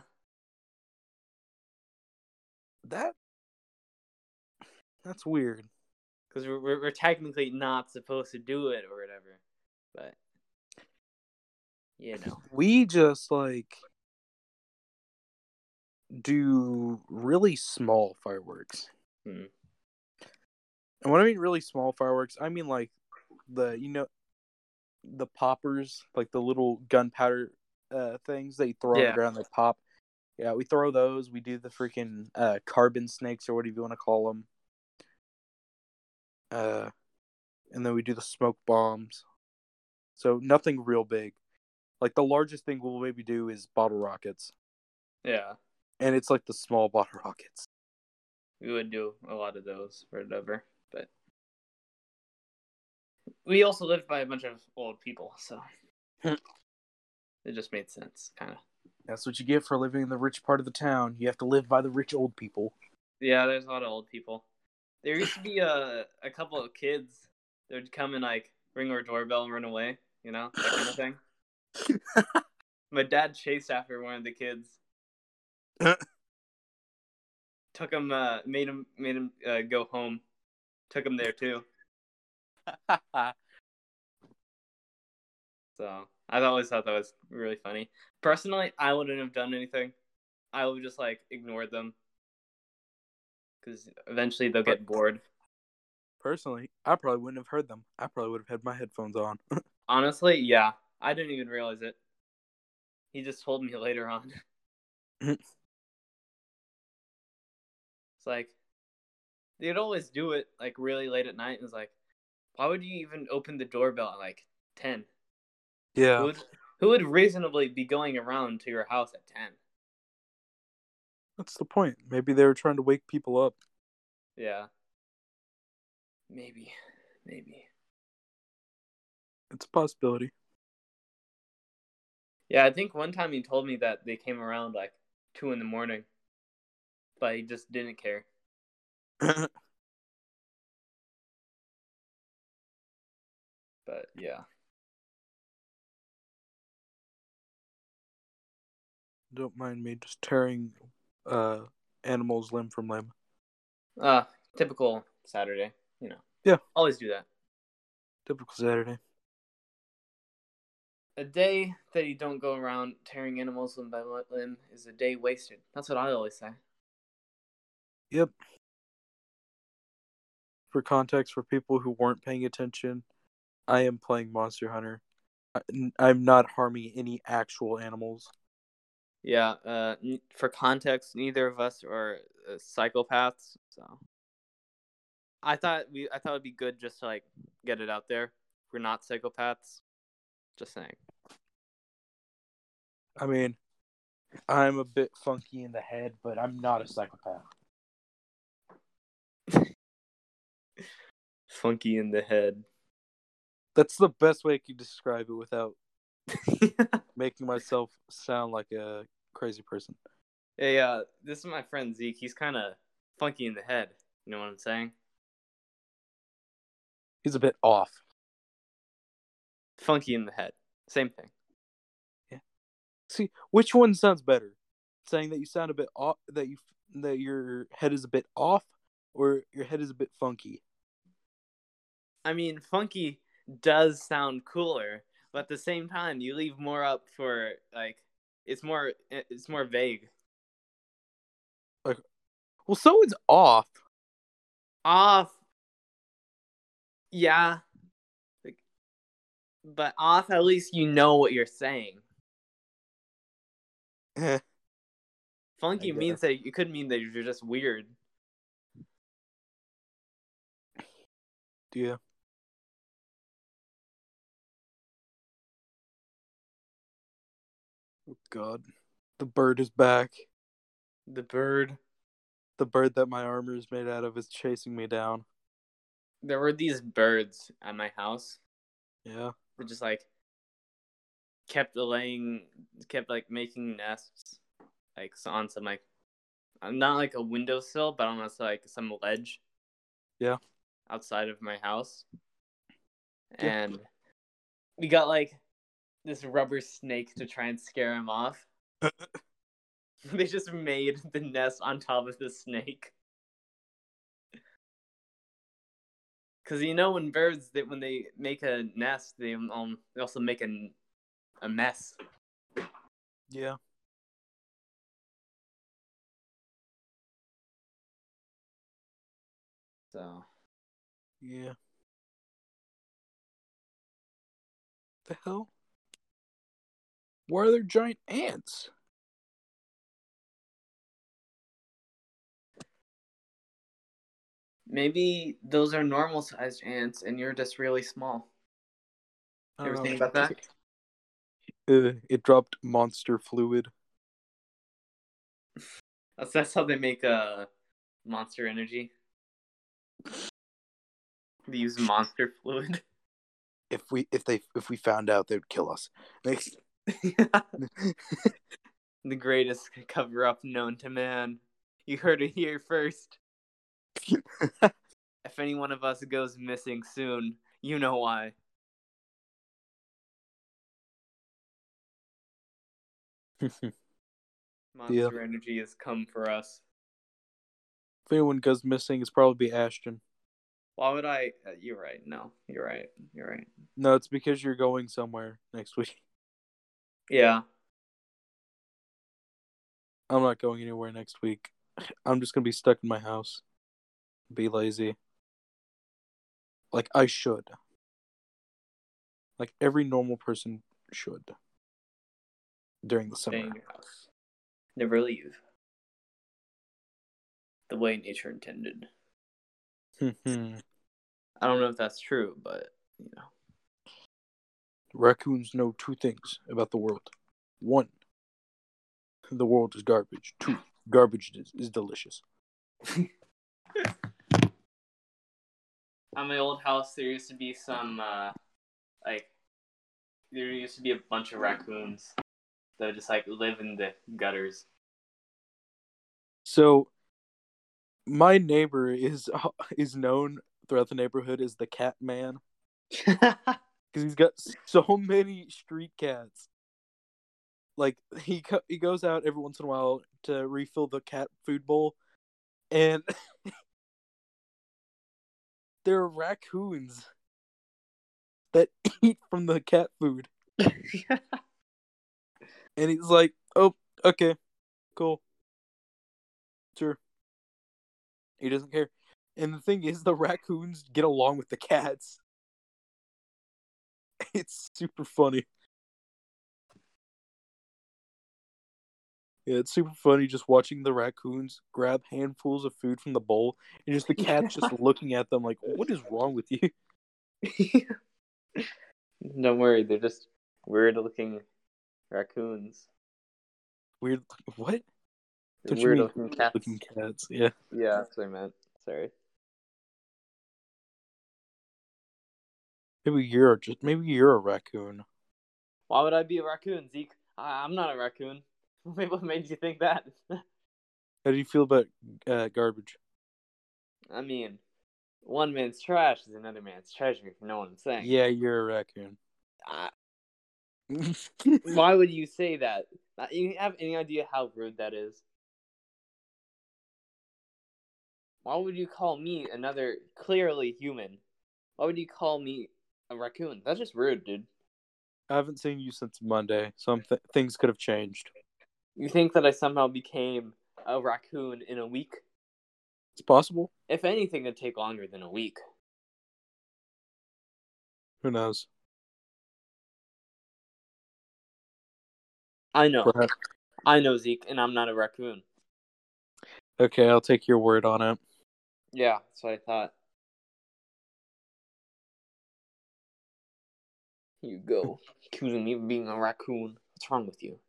That. That's weird.
because we're, we're we're technically not supposed to do it or whatever, but you know,
We just like do really small fireworks.
Hmm.
And when I mean really small fireworks, I mean like the you know the poppers, like the little gunpowder uh things they you throw on the ground they pop. Yeah, we throw those. We do the freaking uh carbon snakes or whatever you want to call them. Uh and then we do the smoke bombs. So nothing real big. Like the largest thing we'll maybe do is bottle rockets.
yeah,
And it's like the small [laughs] bottle rockets.
we would do a lot of those or whatever, but we also lived by a bunch of old people, so [laughs] it just made sense, kind of.
That's what you get for living in the rich part of the town. You have to live by the rich old people.
Yeah, there's a lot of old people. There used to be a a couple of kids that would come and like ring our doorbell and run away, you know, that kind of thing. My dad chased after one of the kids. [laughs] Took him, uh, made him, made him uh, go home. Took him there too. [laughs] So I always thought that was really funny. Personally, I wouldn't have done anything. I would just like ignore them because eventually they'll get bored.
Personally, I probably wouldn't have heard them. I probably would have had my headphones on. [laughs]
Honestly, yeah, I didn't even realize it. He just told me later on. [laughs] It's like they'd always do it like really late at night. And it's like, why would you even open the doorbell at like ten? Who
yeah.
would, who would reasonably be going around to your house at ten?
That's the point. Maybe they were trying to wake people up.
Yeah. Maybe. Maybe.
It's a possibility.
Yeah, I think one time he told me that they came around like two in the morning, but he just didn't care. [laughs] But yeah,
Don't mind me just tearing uh animals limb from limb.
uh, typical Saturday, you know.
Yeah.
always do that.
Typical Saturday.
A day that you don't go around tearing animals limb by limb is a day wasted. That's what I always say.
Yep. For context, for people who weren't paying attention, I am playing Monster Hunter. I'm not harming any actual animals.
Yeah. Uh, for context, neither of us are uh, psychopaths, so I thought we I thought it'd be good just to like get it out there. We're not psychopaths. Just saying.
I mean, I'm a bit funky in the head, but I'm not a psychopath. [laughs]
Funky in the head.
That's the best way I could describe it without [laughs] making myself sound like a crazy person.
hey, uh, this is my friend Zeke. He's kind of funky in the head. You know what I'm saying?
He's a bit off.
Funky in the head. Same thing. Yeah.
See, which one sounds better? Saying that you sound a bit off, that you that your head is a bit off, or your head is a bit funky.
I mean, funky does sound cooler, but at the same time, you leave more up for like it's more it's more vague.
Like, well, so is off.
Off, yeah, but off at least you know what you're saying. [laughs] Funky means that it could mean that you're just weird.
yeah. Oh God, the bird is back.
The bird.
The bird that my armor is made out of is chasing me down.
There were these birds at my house
Yeah.
Just like kept laying, kept like making nests, like on some like, uh, not like a windowsill, but almost like some ledge.
Yeah.
Outside of my house,
Yeah.
and we got like this rubber snake to try and scare him off. [laughs] [laughs] they just made the nest on top of the snake. Cause you know when birds that when they make a nest they um they also make a a mess.
Yeah.
So
Yeah. The hell? Why are there giant ants?
Maybe those are normal sized ants and you're just really small. You ever
don't
think about that?
Uh, it dropped monster fluid. [laughs]
That's that's how they make uh monster energy. They use monster fluid. [laughs]
If we if they if we found out, they would kill us. [laughs]
The greatest cover up known to man. You heard it here first. [laughs] If any one of us goes missing soon, you know why. [laughs] Monster energy has come for us.
if anyone goes missing, it's probably Ashton.
Why would I? Uh, you're right. No, you're right. You're right.
No, it's because you're going somewhere next week.
Yeah.
I'm not going anywhere next week. I'm just gonna be stuck in my house. Be lazy. Like I should. Like every normal person should. During the
Stay
summer.
in your house. Never leave. The way nature intended.
Mhm.
I don't know if that's true, but you know.
Raccoons know two things about the world. One, the world is garbage. Two, garbage is, is delicious. [laughs]
At my old house, there used to be some, uh, like, there used to be a bunch of raccoons that would just like live in the gutters.
So, my neighbor is [laughs] is known throughout the neighborhood as the cat man [laughs] because he's got so many street cats. Like he co- he goes out every once in a while to refill the cat food bowl, and [laughs] there are raccoons that [coughs] eat from the cat food. [laughs] And he's like, "Oh, okay, cool, sure." He doesn't care. And the thing is, the raccoons get along with the cats. [laughs] It's super funny. Yeah, it's super funny just watching the raccoons grab handfuls of food from the bowl and just the [laughs] cats just looking at them like, "What is wrong with you?" [laughs] [laughs]
Don't worry, they're just weird looking raccoons.
Weird. What? Don't
weird looking cats.
Looking cats. Yeah.
Yeah, that's what I meant. Sorry.
Maybe you're just maybe you're a raccoon.
Why would I be a raccoon, Zeke? I- I'm not a raccoon. [laughs] what made you think that? [laughs]
How do you feel about uh, garbage?
I mean, one man's trash is another man's treasure. if You know what I'm saying?
Yeah, you're a raccoon.
I- [laughs] why would you say that? Uh, You have any idea how rude that is? Why would you call me another clearly human? Why would you call me a raccoon? That's just rude, dude.
I haven't seen you since Monday. Some th- things could have changed.
You think that I somehow became a raccoon in a week?
It's possible.
If anything, it'd take longer than a week.
Who knows?
I know.
Perhaps.
I know, Zeke, and I'm not a raccoon.
Okay, I'll take your word on it.
Yeah, that's what I thought. Here you go. [laughs] Accusing me of being a raccoon. What's wrong with you?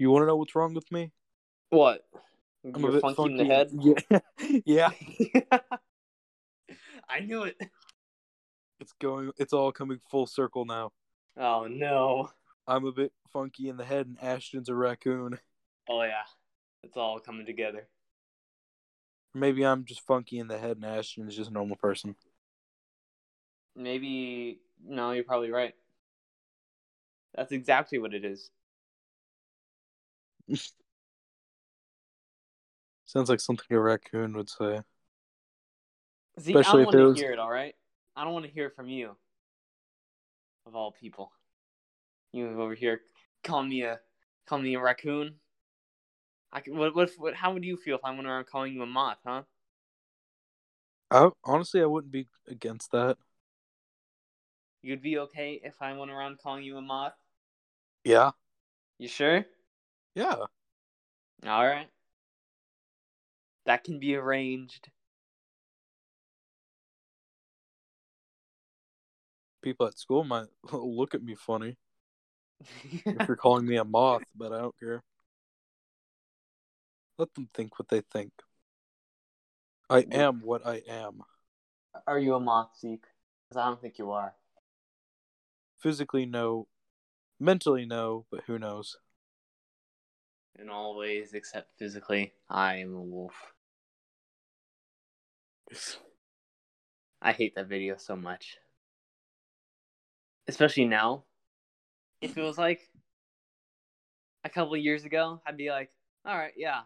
You want to know what's wrong with me?
What?
I'm
You're
a bit
funky,
funky.
in the head?
Yeah, [laughs] yeah. [laughs]
I knew it.
It's going. It's all coming full circle now.
Oh, no.
I'm a bit funky in the head, and Ashton's a raccoon.
Oh, yeah. It's all coming together.
Maybe I'm just funky in the head, and Ashton is just a normal person.
Maybe. No, you're probably right. That's exactly what it is. [laughs]
Sounds like something a raccoon would say.
Zeke, I
Especially
don't
if it
want
was-
to hear it, all right? I don't want to hear it from you. Of all people. You over here calling me a calling me a raccoon. I could, what, what what how would you feel if I went around calling you a moth, huh?
I honestly, I wouldn't be against that.
You'd be okay if I went around calling you a moth?
Yeah,
You sure?
Yeah.
All right. That can be arranged.
People at school might [laughs] look at me funny if you're [laughs] calling me a moth, but I don't care. Let them think what they think. I am what I am.
Are you a moth, Zeke? Because I don't think you are.
Physically, no. Mentally, no, but who knows?
In all ways except physically, I am a wolf. I hate that video so much. Especially now. If it was like a couple years ago, I'd be like, all right, yeah,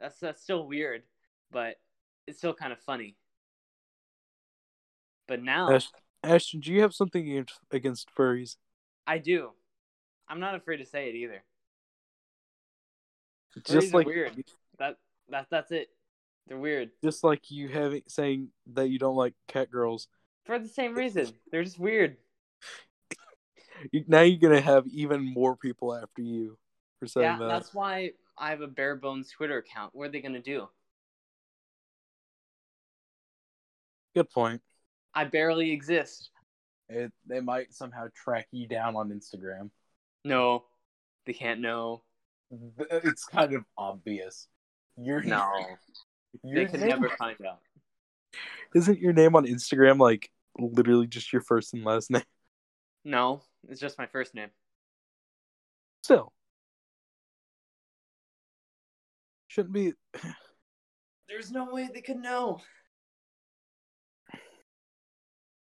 that's that's still weird, but it's still kind of funny. But now
Ash- Ashton, do you have something against furries?
I do. I'm not afraid to say it either.
Just like
weird. That that that's it. They're weird
just like you having saying that you don't like cat girls.
for the same reason. They're just weird.
Now you're gonna have even more people after you for saying
yeah,
that.
that's why I have a bare bones Twitter account. What are they gonna do?
Good point.
I barely exist.
It, they might somehow track you down on Instagram.
No, they can't know. [laughs]
It's kind of obvious. Your
No, [laughs]
your
they can
name-
never find out.
Isn't your name on Instagram like literally just your first and last name?
No, it's just my first name.
Still, shouldn't be. [sighs]
There's no way they could know.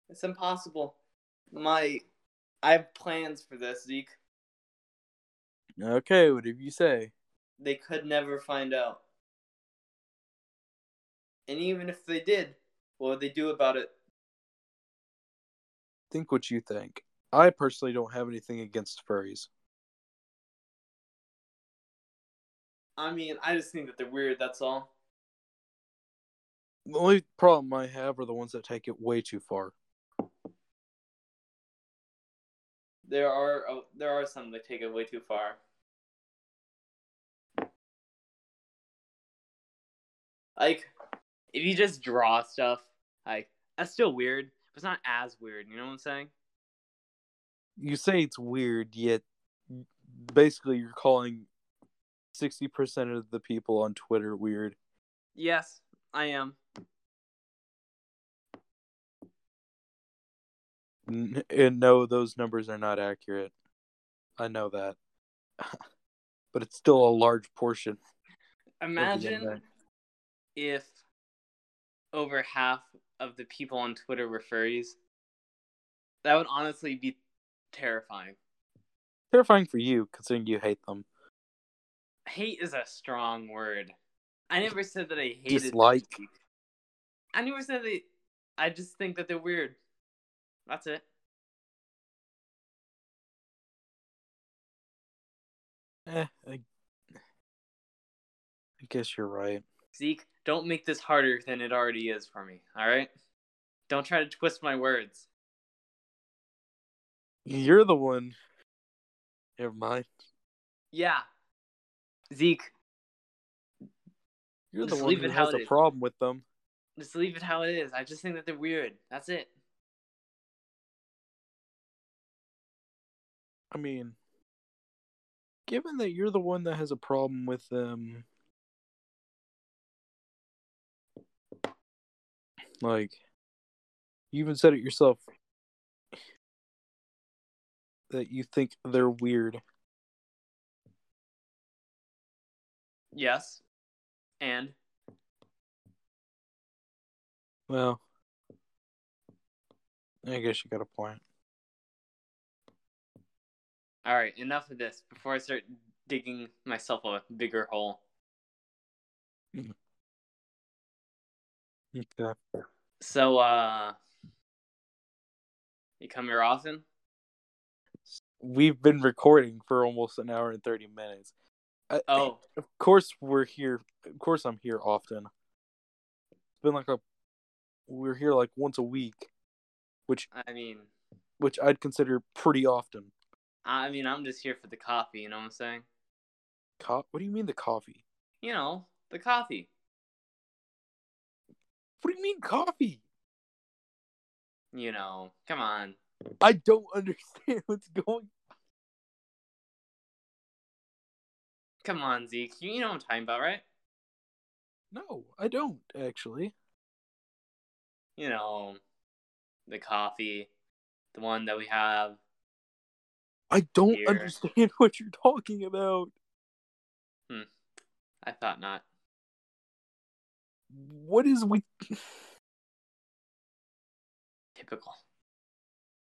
It's impossible. My, I have plans for this, Zeke.
Okay, whatever you say.
They could never find out. And even if they did, what would they do about it?
think what you think. I personally don't have anything against furries.
I mean, I just think that they're weird. That's all.
The only problem I have are the ones that take it way too far.
There are oh, there are some that take it way too far. Like, if you just draw stuff, like that's still weird, but it's not as weird. You know what I'm saying?
You say it's weird, yet basically you're calling 60% of the people on Twitter weird.
Yes, I am.
N- And no, those numbers are not accurate. I know that. [laughs] but it's still a large portion.
Imagine. If over half of the people on Twitter were furries. That would honestly be terrifying.
Terrifying for you, considering you hate them.
Hate is a strong word. I never said that I hated them.
Dislike.
I never said that. I just think that they're weird. That's it.
Eh, I, I guess you're right.
Zeke, don't make this harder than it already is for me. All right? Don't try to twist my words.
You're the one. Never mind.
Yeah. Zeke,
You're the one who has a
is.
problem with them.
just leave it how it is. I just think that they're weird. That's it.
I mean, given that you're the one that has a problem with them, like, you even said it yourself that you think they're weird.
Yes. And
Well, I guess you got a point.
all right, enough of this before I start digging myself a bigger hole. Mm-hmm.
Okay.
So, uh, you come here often?
We've been recording for almost an hour and 30 minutes. I,
Oh,
Of course, we're here. Of course, I'm here often. It's been like a. We're here like once a week, which
I mean,
which I'd consider pretty often.
I mean, I'm just here for the coffee. You know what I'm saying?
Co- what do you mean the coffee?
You know, the coffee.
What do you mean coffee?
You know, come on.
I don't understand [laughs] what's going.
Come on, Zeke. You know what I'm talking about, right?
No, I don't actually.
You know, the coffee, the one that we have.
I don't
Here.
understand [laughs] what you're talking about. Hmm.
I thought not.
What is we?
Typical.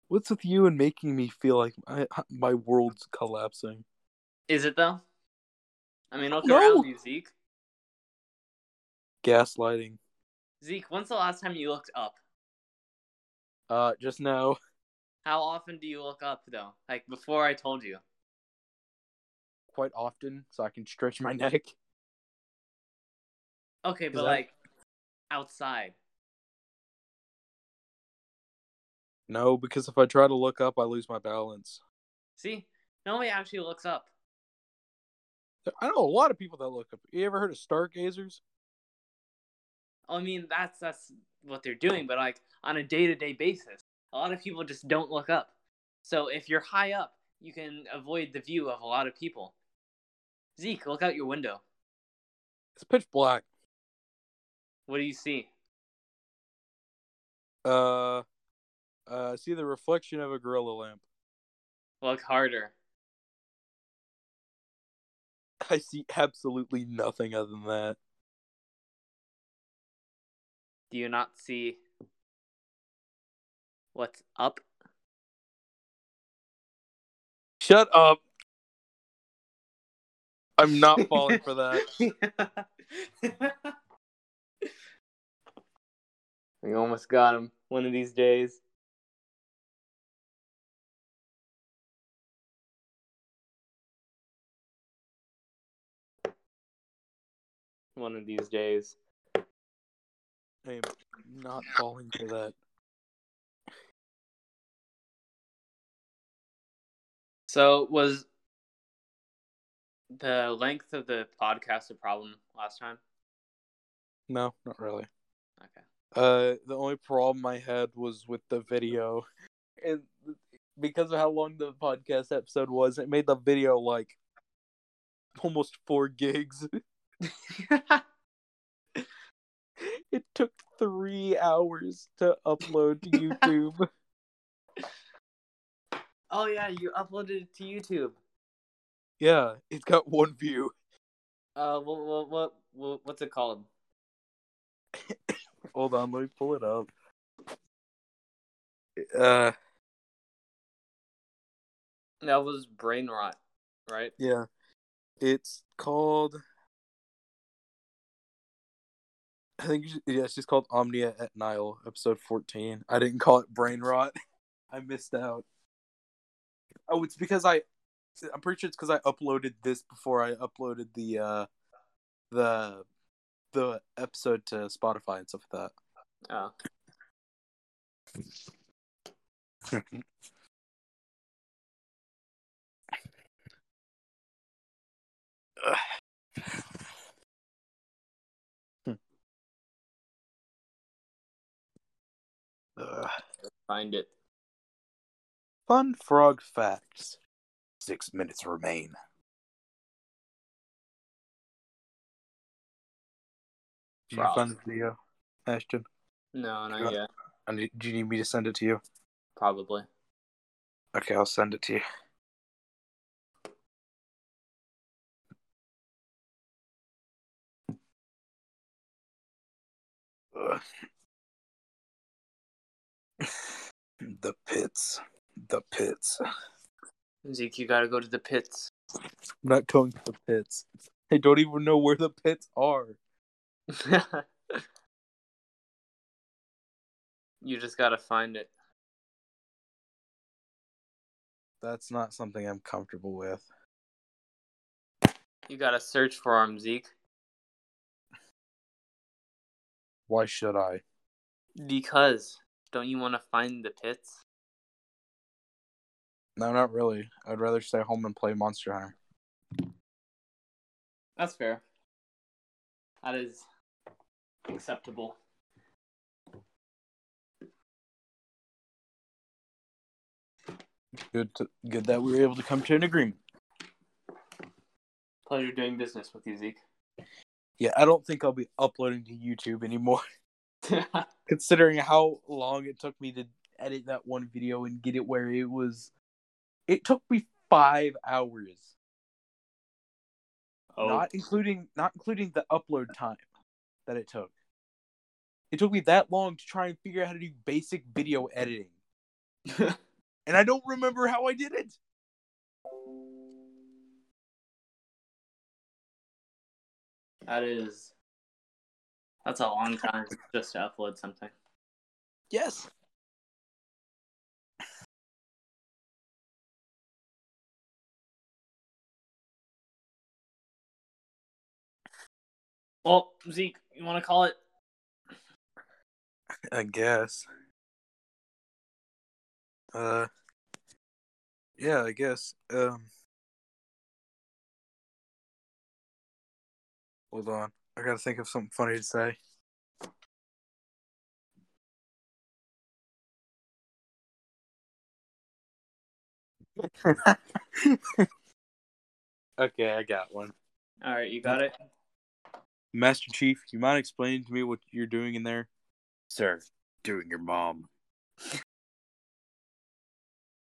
What's with you and making me feel like my my world's collapsing?
Is it though? I mean, look
No.
around you, Zeke.
Gaslighting.
Zeke, when's the last time you looked up?
Uh, just now.
How often do you look up though? Like before I told you.
quite often so I can stretch my [laughs] neck.
Okay, but
that-
like outside.
No, because if I try to look up, I lose my balance.
See? Nobody actually looks up.
I know a lot of people that look up. You ever heard of stargazers?
I mean, that's that's what they're doing, but like on a day-to-day basis, a lot of people just don't look up. So if you're high up, you can avoid the view of a lot of people. Zeke, look out your window.
It's pitch black.
What do you see?
Uh, uh, see the reflection of a gorilla lamp.
Look harder. [laughs]
I see absolutely nothing other than that.
Do you not see what's up?
Shut up. I'm not falling [laughs] for that. [laughs]
We almost got him one of these days. One of these days.
I'm not falling for that.
So was the length of the podcast a problem last time?
No, not really.
Okay.
Uh, the only problem I had was with the video, and because of how long the podcast episode was, it made the video like almost four gigs. [laughs] [laughs] it took three hours to upload to YouTube. [laughs]
oh yeah, you uploaded it to YouTube.
yeah, it's got one view.
Uh, what what what, what what's it called?
Hold on, let me pull it up. Uh,
That was brain rot, right?
yeah, it's called. I think it's- yeah, it's just called Omnia at Nile, episode fourteen. I didn't call it brain rot. [laughs] I missed out. Oh, it's because I. I'm pretty sure it's because I uploaded this before I uploaded the uh, the the episode to Spotify and stuff like
Oh.
that. Ugh. [sighs]
Find it.
Fun frog facts. Six minutes remain. Did you
Frog.
find the video, Ashton?
No, not yet.
Need, do you need me to send it to you?
Probably.
Okay, I'll send it to you. The pits. The pits.
Zeke, you gotta go to the pits.
I'm not going to the pits. I don't even know where the pits are. [laughs]
you just gotta find it.
That's not something I'm comfortable with.
You gotta search for him, Zeke.
Why should I?
Because don't you want to find the pits?
No, not really. I'd rather stay home and play Monster Hunter.
That's fair. That is acceptable.
Good, to, good that we were able to come to an agreement.
Pleasure doing business with you, Zeke.
Yeah, I don't think I'll be uploading to YouTube anymore, [laughs] [laughs] considering how long it took me to edit that one video and get it where it was. It took me five hours,
oh,
not including not including the upload time that it took. It took me that long to try and figure out how to do basic video editing, [laughs] and I don't remember how I did it.
that is. That's a long time just to upload something.
Yes.
Well, Zeke, you want to call it?
I guess. Uh Yeah, I guess. Um Hold on. I gotta think of something funny to say. [laughs] okay, I got one.
All right, you got it.
Master Chief, you mind explaining to me what you're doing in there? Sir, doing your mom.